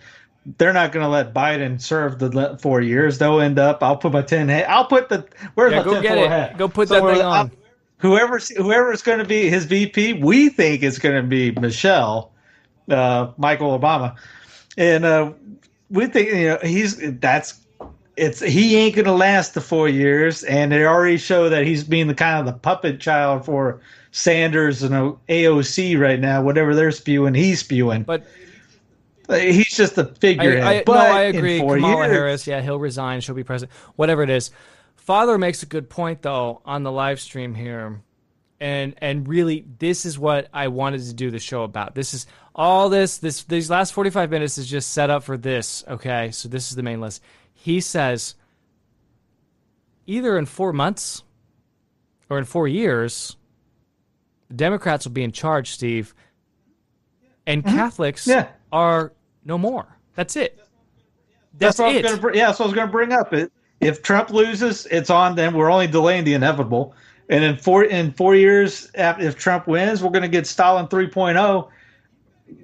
they're not going to let Biden serve the four years. They'll end up. I'll put my ten. I'll put the. Where's yeah, my go get it. Hat? Go put so that thing on. whoever whoever's going to be his VP, we think it's going to be Michelle uh, Michael Obama, and uh, we think you know he's that's it's he ain't gonna last the four years, and they already show that he's being the kind of the puppet child for Sanders and AOC right now. Whatever they're spewing, he's spewing. But he's just a figurehead. I, I, but no, I agree. Kamala years, Harris, yeah, he'll resign. She'll be president. Whatever it is. Father makes a good point though on the live stream here and and really this is what I wanted to do the show about. This is all this this these last 45 minutes is just set up for this, okay? So this is the main list. He says either in 4 months or in 4 years the Democrats will be in charge, Steve. And mm-hmm. Catholics yeah. are no more. That's it. That's, That's it. Gonna, yeah, so I was going to bring up. It if Trump loses, it's on. Then we're only delaying the inevitable. And in four in four years, if Trump wins, we're going to get Stalin 3.0.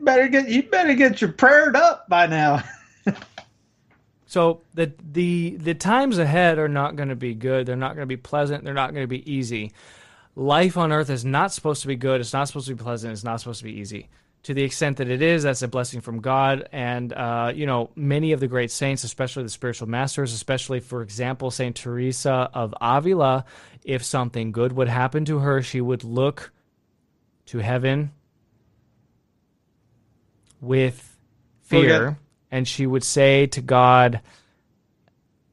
Better get you better get your prayed up by now. (laughs) so the the the times ahead are not going to be good. They're not going to be pleasant. They're not going to be easy. Life on Earth is not supposed to be good. It's not supposed to be pleasant. It's not supposed to be easy to the extent that it is, that's a blessing from God. And, uh, you know, many of the great saints, especially the spiritual masters, especially, for example, St. Teresa of Avila, if something good would happen to her, she would look to heaven with fear. And she would say to God,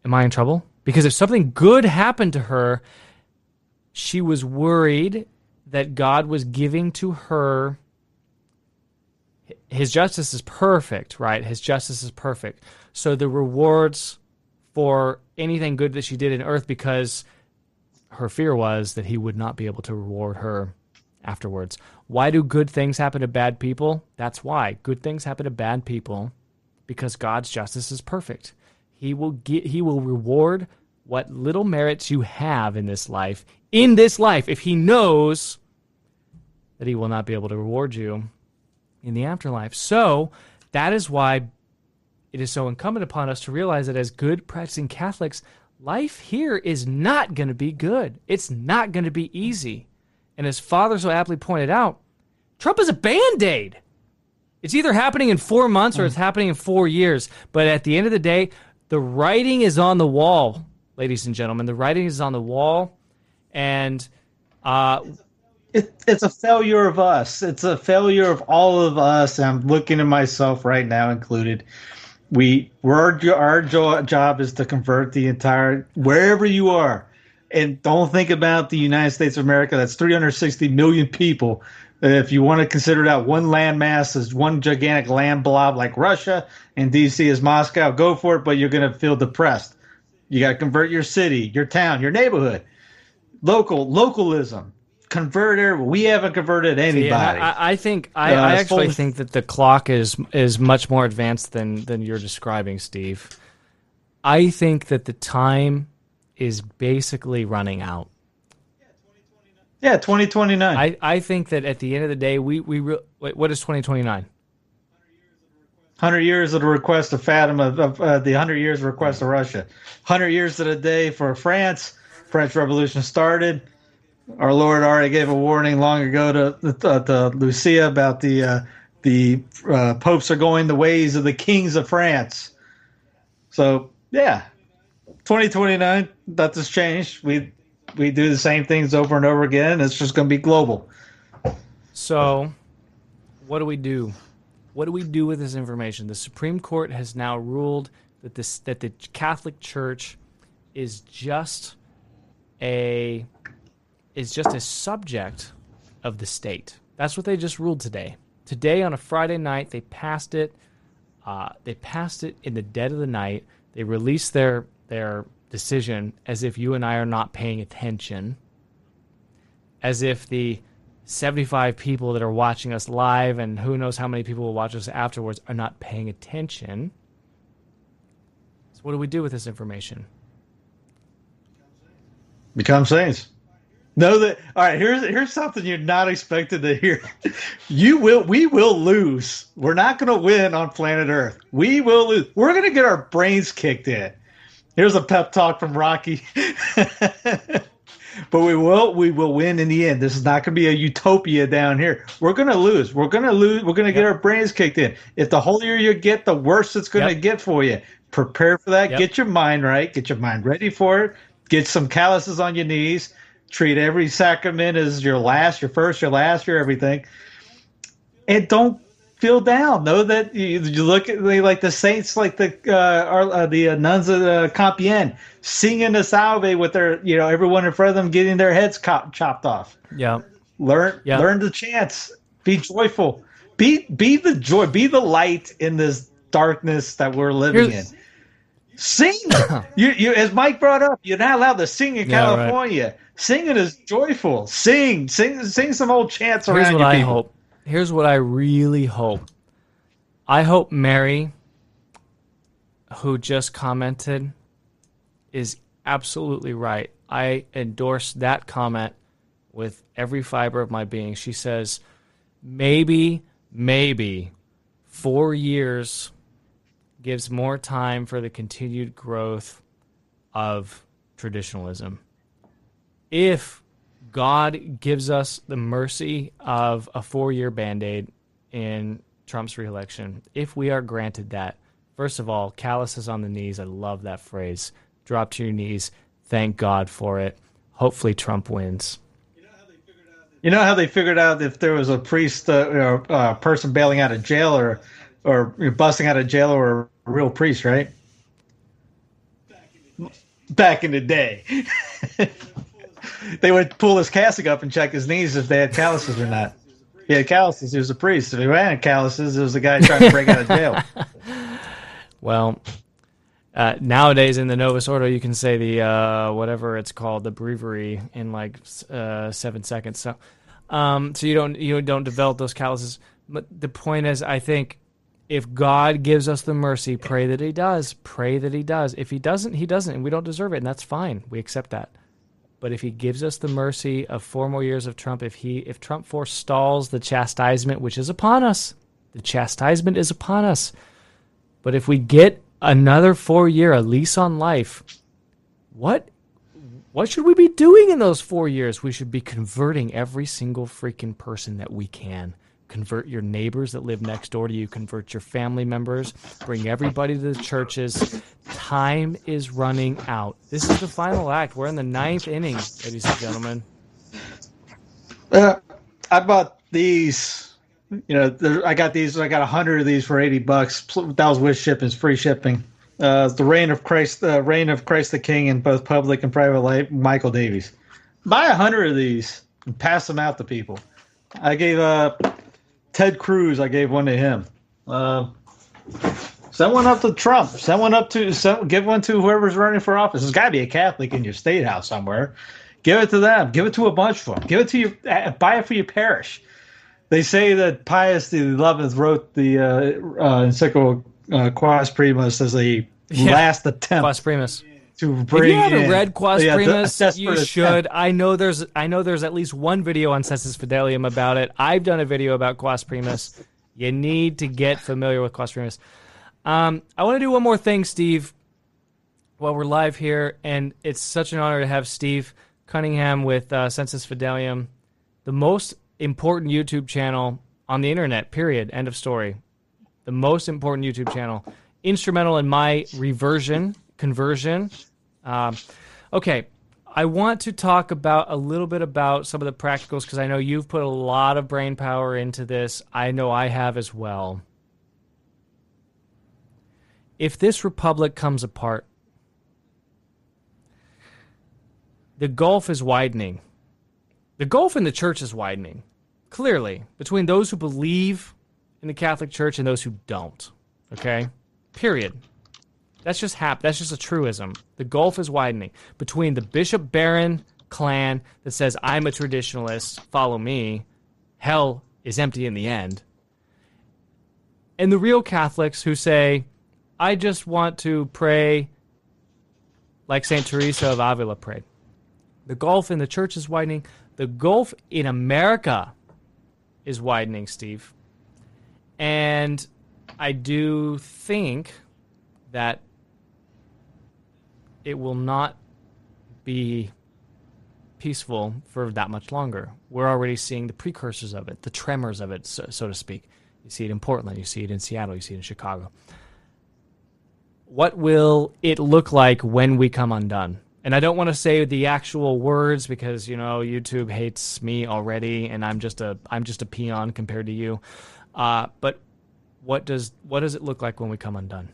Am I in trouble? Because if something good happened to her, she was worried that God was giving to her his justice is perfect, right? His justice is perfect. So the rewards for anything good that she did in earth because her fear was that he would not be able to reward her afterwards. Why do good things happen to bad people? That's why. Good things happen to bad people because God's justice is perfect. He will get he will reward what little merits you have in this life in this life if he knows that he will not be able to reward you in the afterlife. So that is why it is so incumbent upon us to realize that as good practicing Catholics, life here is not going to be good. It's not going to be easy. And as Father so aptly pointed out, Trump is a band aid. It's either happening in four months or it's happening in four years. But at the end of the day, the writing is on the wall, ladies and gentlemen. The writing is on the wall. And Uh, it, it's a failure of us. It's a failure of all of us. I'm looking at myself right now, included. We, our, our job is to convert the entire wherever you are, and don't think about the United States of America. That's 360 million people. If you want to consider that one landmass as one gigantic land blob like Russia and DC is Moscow, go for it. But you're going to feel depressed. You got to convert your city, your town, your neighborhood. Local localism converter. We haven't converted anybody. See, I, I, think I, uh, I actually think that the clock is is much more advanced than than you're describing, Steve. I think that the time is basically running out. Yeah, 2029. I, I think that at the end of the day, we we re- wait, what is 2029? 100 years of the request of Fatima, of uh, the 100 years of request of Russia. 100 years of the day for France. French Revolution started. Our Lord already gave a warning long ago to, to, to Lucia about the uh, the uh, popes are going the ways of the kings of France. So yeah, 2029, nothing's changed. We we do the same things over and over again. It's just going to be global. So, what do we do? What do we do with this information? The Supreme Court has now ruled that this that the Catholic Church is just a is just a subject of the state. That's what they just ruled today. Today on a Friday night, they passed it. Uh, they passed it in the dead of the night. They released their their decision as if you and I are not paying attention, as if the 75 people that are watching us live and who knows how many people will watch us afterwards are not paying attention. So, what do we do with this information? Become saints. Know that. All right. Here's here's something you're not expected to hear. You will. We will lose. We're not going to win on planet Earth. We will lose. We're going to get our brains kicked in. Here's a pep talk from Rocky. (laughs) but we will we will win in the end. This is not going to be a utopia down here. We're going to lose. We're going to lose. We're going to yep. get our brains kicked in. If the holier you get, the worse it's going to yep. get for you. Prepare for that. Yep. Get your mind right. Get your mind ready for it. Get some calluses on your knees. Treat every sacrament as your last, your first, your last, your everything. And don't feel down. Know that you, you look at like the saints, like the uh, are, uh, the uh, nuns of uh, Compiègne, singing the Salve with their, you know, everyone in front of them getting their heads co- chopped off. Yeah. Learn, yeah. learn the chants. Be joyful. Be be the joy. Be the light in this darkness that we're living Here's, in. Sing. (coughs) you, you, as Mike brought up, you're not allowed to sing in yeah, California. Right. Singing is joyful. Sing, sing, sing some old chants Here's around what you. I hope here's what I really hope. I hope Mary, who just commented, is absolutely right. I endorse that comment with every fiber of my being. She says, maybe, maybe four years gives more time for the continued growth of traditionalism. If God gives us the mercy of a four year band aid in Trump's reelection. If we are granted that, first of all, calluses on the knees. I love that phrase. Drop to your knees. Thank God for it. Hopefully, Trump wins. You know how they figured out if there was a priest uh, or a person bailing out of jail or or busting out of jail or a real priest, right? Back in the day. (laughs) they would pull his cassock up and check his knees if they had calluses or not. He had calluses. He was a priest. If he had calluses, it was a guy trying to break out of jail. (laughs) well, uh, nowadays in the Novus Ordo, you can say the uh, whatever it's called, the breviary, in like uh, seven seconds. So, um, so you don't you don't develop those calluses. But the point is, I think if God gives us the mercy, pray that He does. Pray that He does. If He doesn't, He doesn't, and we don't deserve it, and that's fine. We accept that. But if he gives us the mercy of four more years of Trump, if he if Trump forestalls the chastisement which is upon us, the chastisement is upon us. But if we get another four year, a lease on life, what what should we be doing in those four years? We should be converting every single freaking person that we can convert your neighbors that live next door to you, convert your family members, bring everybody to the churches. Time is running out. This is the final act. We're in the ninth inning, ladies and gentlemen. Uh, I bought these. You know, I got these. I got a hundred of these for eighty bucks. That was with shipping, it's free shipping. Uh, the reign of Christ, the uh, reign of Christ the King in both public and private life. Michael Davies. Buy a hundred of these and pass them out to people. I gave uh, Ted Cruz. I gave one to him. Uh, send one up to Trump. Send one up to send, give one to whoever's running for office. There's got to be a Catholic in your state house somewhere. Give it to them. Give it to a bunch of them. Give it to you. Uh, buy it for your parish. They say that Pius the Eleventh wrote the uh, uh, encyclical uh, Quas Primas as a yeah. last attempt. Quas Primas. To bring if you haven't in, read Quas yeah, Primas, you should. I know there's I know there's at least one video on Sensus Fidelium about it. I've done a video about Quas Primas. You need to get familiar with Quas Primas. Um, I want to do one more thing, Steve, while we're live here, and it's such an honor to have Steve Cunningham with uh, Sensus Fidelium, the most important YouTube channel on the internet. Period. End of story. The most important YouTube channel, instrumental in my reversion conversion. Um, okay, I want to talk about a little bit about some of the practicals because I know you've put a lot of brain power into this. I know I have as well. If this republic comes apart, the gulf is widening. The gulf in the church is widening, clearly, between those who believe in the Catholic Church and those who don't. Okay? Period. That's just hap- that's just a truism. The gulf is widening between the Bishop Baron clan that says I'm a traditionalist, follow me, hell is empty in the end. And the real Catholics who say I just want to pray like St. Teresa of Avila prayed. The gulf in the church is widening. The gulf in America is widening, Steve. And I do think that it will not be peaceful for that much longer. We're already seeing the precursors of it, the tremors of it, so, so to speak. You see it in Portland, you see it in Seattle, you see it in Chicago. What will it look like when we come undone? and I don't want to say the actual words because you know YouTube hates me already, and I'm just a I'm just a peon compared to you. Uh, but what does what does it look like when we come undone?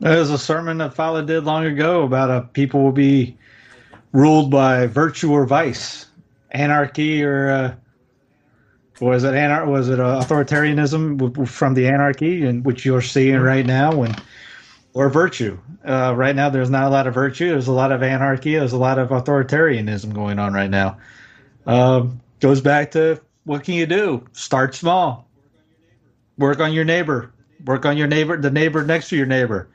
There's a sermon that Fowler did long ago about a people will be ruled by virtue or vice, anarchy or uh, was it anar- was it uh, authoritarianism from the anarchy, and which you're seeing right now when or virtue. Uh, right now, there's not a lot of virtue. There's a lot of anarchy. There's a lot of authoritarianism going on right now. Um, goes back to what can you do? Start small. Work on your neighbor. Work on your neighbor, the neighbor next to your neighbor.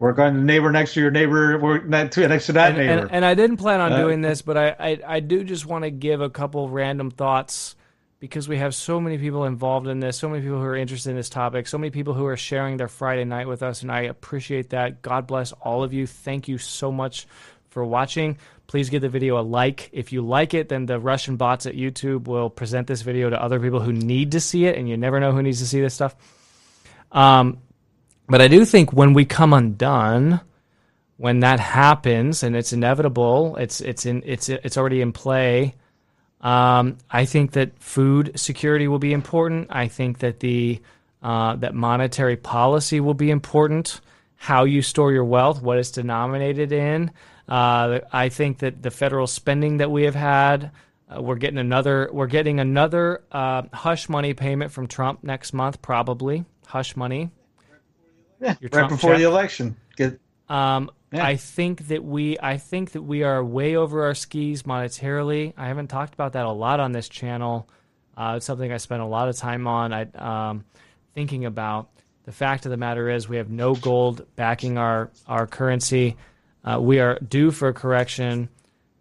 Work on the neighbor next to your neighbor. Work next to, next to that and, neighbor. And, and, I didn't plan on uh, doing this, but I, I, I do just want to give a couple random thoughts because we have so many people involved in this, so many people who are interested in this topic, so many people who are sharing their Friday night with us, and I appreciate that. God bless all of you. Thank you so much for watching. Please give the video a like. If you like it, then the Russian bots at YouTube will present this video to other people who need to see it, and you never know who needs to see this stuff. Um, but I do think when we come undone, when that happens, and it's inevitable, it's it's in it's it's already in play um, I think that food security will be important. I think that the uh, that monetary policy will be important. How you store your wealth, what it's denominated in. Uh, I think that the federal spending that we have had, uh, we're getting another we're getting another uh, hush money payment from Trump next month, probably hush money. Yeah, right before check. the election. Get um, yeah. I think that we I think that we are way over our skis monetarily. I haven't talked about that a lot on this channel. Uh, it's something I spent a lot of time on. I um, thinking about. The fact of the matter is, we have no gold backing our our currency. Uh, we are due for a correction.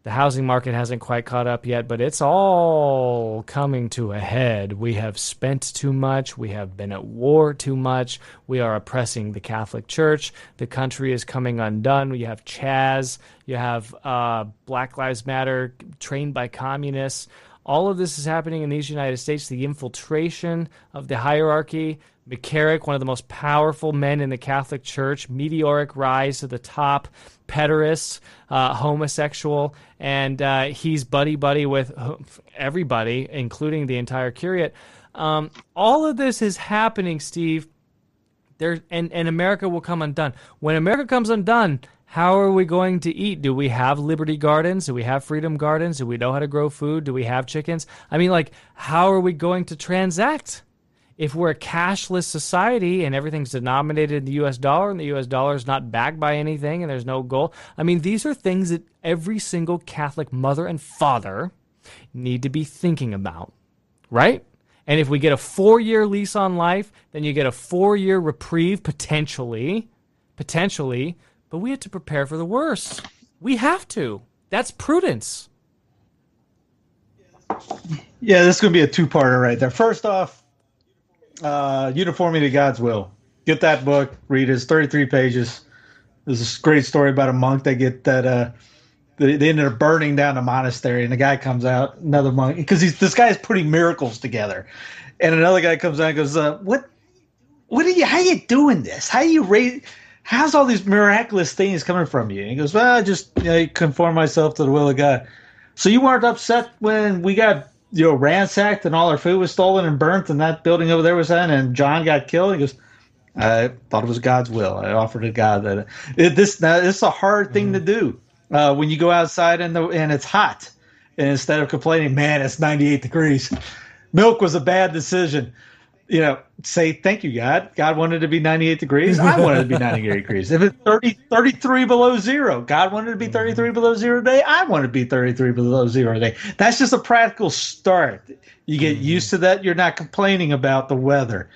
The housing market hasn't quite caught up yet, but it's all coming to a head. We have spent too much. We have been at war too much. We are oppressing the Catholic Church. The country is coming undone. You have Chaz. You have uh, Black Lives Matter trained by communists. All of this is happening in these United States. The infiltration of the hierarchy. McCarrick, one of the most powerful men in the Catholic Church, meteoric rise to the top, pederast, uh, homosexual, and uh, he's buddy buddy with everybody, including the entire curiate. Um, all of this is happening, Steve. There and and America will come undone. When America comes undone, how are we going to eat? Do we have Liberty Gardens? Do we have Freedom Gardens? Do we know how to grow food? Do we have chickens? I mean, like, how are we going to transact? If we're a cashless society and everything's denominated in the US dollar and the US dollar is not backed by anything and there's no gold, I mean, these are things that every single Catholic mother and father need to be thinking about, right? And if we get a four year lease on life, then you get a four year reprieve potentially. Potentially. But we have to prepare for the worst. We have to. That's prudence. Yeah, this is going to be a two parter right there. First off, uh, Uniformity to God's Will. Get that book, read it. It's 33 pages. There's a great story about a monk that get that uh, they, they ended up burning down a monastery, and the guy comes out, another monk, because he's this guy's putting miracles together, and another guy comes out and goes, uh, "What? What are you? How are you doing this? How you raise? How's all these miraculous things coming from you?" And he goes, "Well, I just you know, conform myself to the will of God." So you weren't upset when we got you know ransacked and all our food was stolen and burnt, and that building over there was in, and John got killed. He goes. I thought it was God's will. I offered to God that it, this. Now, this is a hard thing mm-hmm. to do uh, when you go outside and the and it's hot, and instead of complaining, man, it's 98 degrees. Milk was a bad decision. You know, say thank you, God. God wanted to be 98 degrees. I wanted to be 98 (laughs) degrees. If it's 30, 33 below zero, God wanted to be 33 below zero today. I want to be 33 below zero today. That's just a practical start. You get mm-hmm. used to that. You're not complaining about the weather.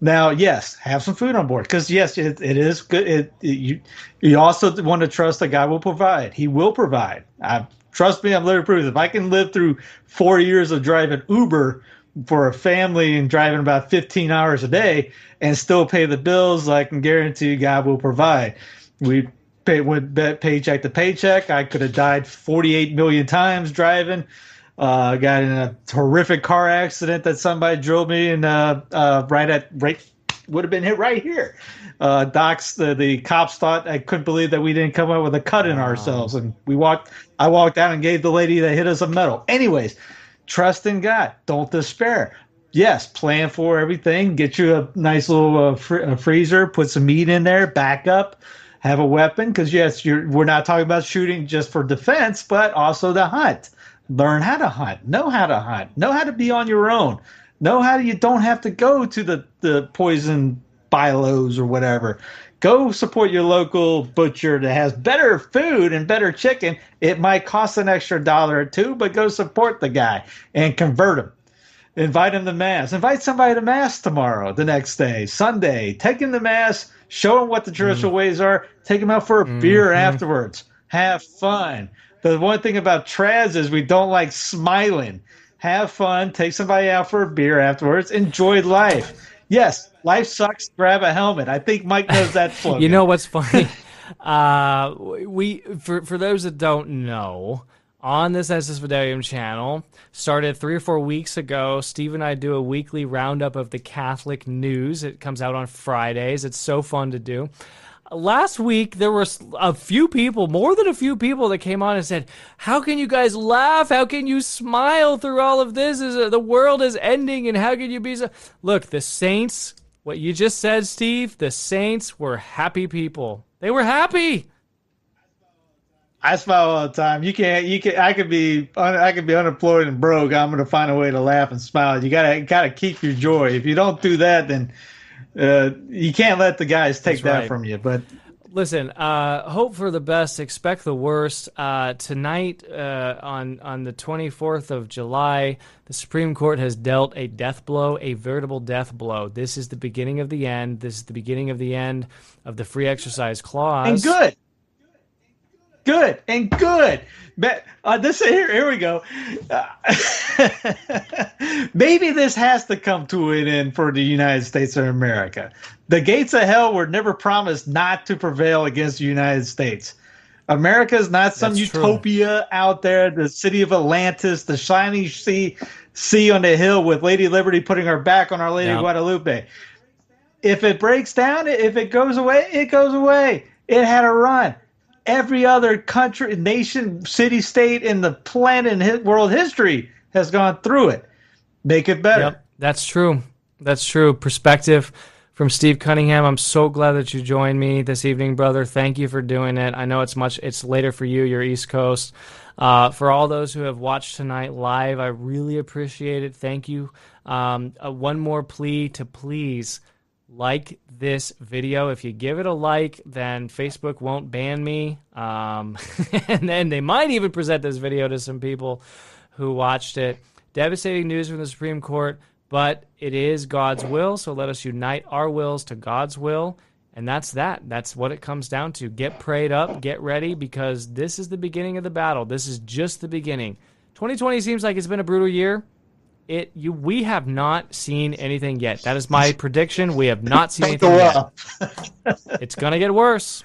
Now, yes, have some food on board because yes, it, it is good. It, it, you you also want to trust that God will provide. He will provide. I, trust me, I'm living proof. If I can live through four years of driving Uber for a family and driving about 15 hours a day and still pay the bills, I can guarantee God will provide. We pay went paycheck to paycheck. I could have died 48 million times driving. Uh, got in a horrific car accident that somebody drove me and uh, uh, right at right would have been hit right here. Uh, docs, the, the cops thought I couldn't believe that we didn't come up with a cut in ourselves, and we walked. I walked out and gave the lady that hit us a medal. Anyways, trust in God. Don't despair. Yes, plan for everything. Get you a nice little uh, fr- freezer. Put some meat in there. Back up. Have a weapon because yes, we're not talking about shooting just for defense, but also to hunt learn how to hunt, know how to hunt, know how to be on your own, know how to, you don't have to go to the, the poison bilos or whatever. Go support your local butcher that has better food and better chicken. It might cost an extra dollar or two, but go support the guy and convert him. Invite him to mass. Invite somebody to mass tomorrow, the next day, Sunday. Take him to mass. Show him what the traditional mm. ways are. Take him out for a mm-hmm. beer afterwards. Have fun the one thing about Trads is we don't like smiling. Have fun, take somebody out for a beer afterwards, enjoy life. Yes, life sucks. Grab a helmet. I think Mike knows that (laughs) slogan. you know what's funny? (laughs) uh, we for for those that don't know, on this Sensus Fidelium channel, started three or four weeks ago. Steve and I do a weekly roundup of the Catholic news. It comes out on Fridays. It's so fun to do last week there was a few people, more than a few people, that came on and said, "How can you guys laugh? How can you smile through all of this? Is uh, the world is ending, and how can you be so?" Look, the saints. What you just said, Steve. The saints were happy people. They were happy. I smile all the time. You can't. You can. I could be. I could be unemployed and broke. I'm going to find a way to laugh and smile. You gotta. Gotta keep your joy. If you don't do that, then uh, you can't let the guys take That's that right. from you. But listen, uh, hope for the best, expect the worst. Uh, tonight, uh, on on the 24th of July, the Supreme Court has dealt a death blow, a veritable death blow. This is the beginning of the end. This is the beginning of the end of the free exercise clause. And good good and good. But uh, this here, here we go. Uh, (laughs) maybe this has to come to an end for the United States of America. The gates of hell were never promised not to prevail against the United States. America is not some That's utopia true. out there. The city of Atlantis, the shining sea, sea on the hill with Lady Liberty putting her back on Our Lady yep. Guadalupe. If it breaks down, if it goes away, it goes away. It had a run. Every other country, nation, city, state in the planet and world history has gone through it. Make it better. Yep, that's true. That's true. Perspective from Steve Cunningham. I'm so glad that you joined me this evening, brother. Thank you for doing it. I know it's much it's later for you, you're East Coast. Uh, for all those who have watched tonight live, I really appreciate it. Thank you. Um, uh, one more plea to please like this video. If you give it a like, then Facebook won't ban me. Um, (laughs) and then they might even present this video to some people who watched it. Devastating news from the Supreme Court, but it is God's will. So let us unite our wills to God's will. And that's that. That's what it comes down to. Get prayed up, get ready, because this is the beginning of the battle. This is just the beginning. 2020 seems like it's been a brutal year. It you we have not seen anything yet. That is my (laughs) prediction. We have not seen anything yet. it's gonna get worse.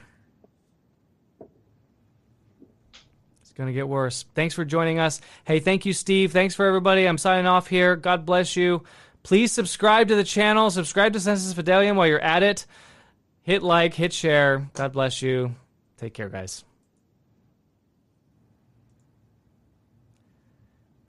It's to get worse. Thanks for joining us. Hey, thank you, Steve. Thanks for everybody. I'm signing off here. God bless you. Please subscribe to the channel. Subscribe to Sensus Fidelium while you're at it. Hit like, hit share. God bless you. Take care, guys.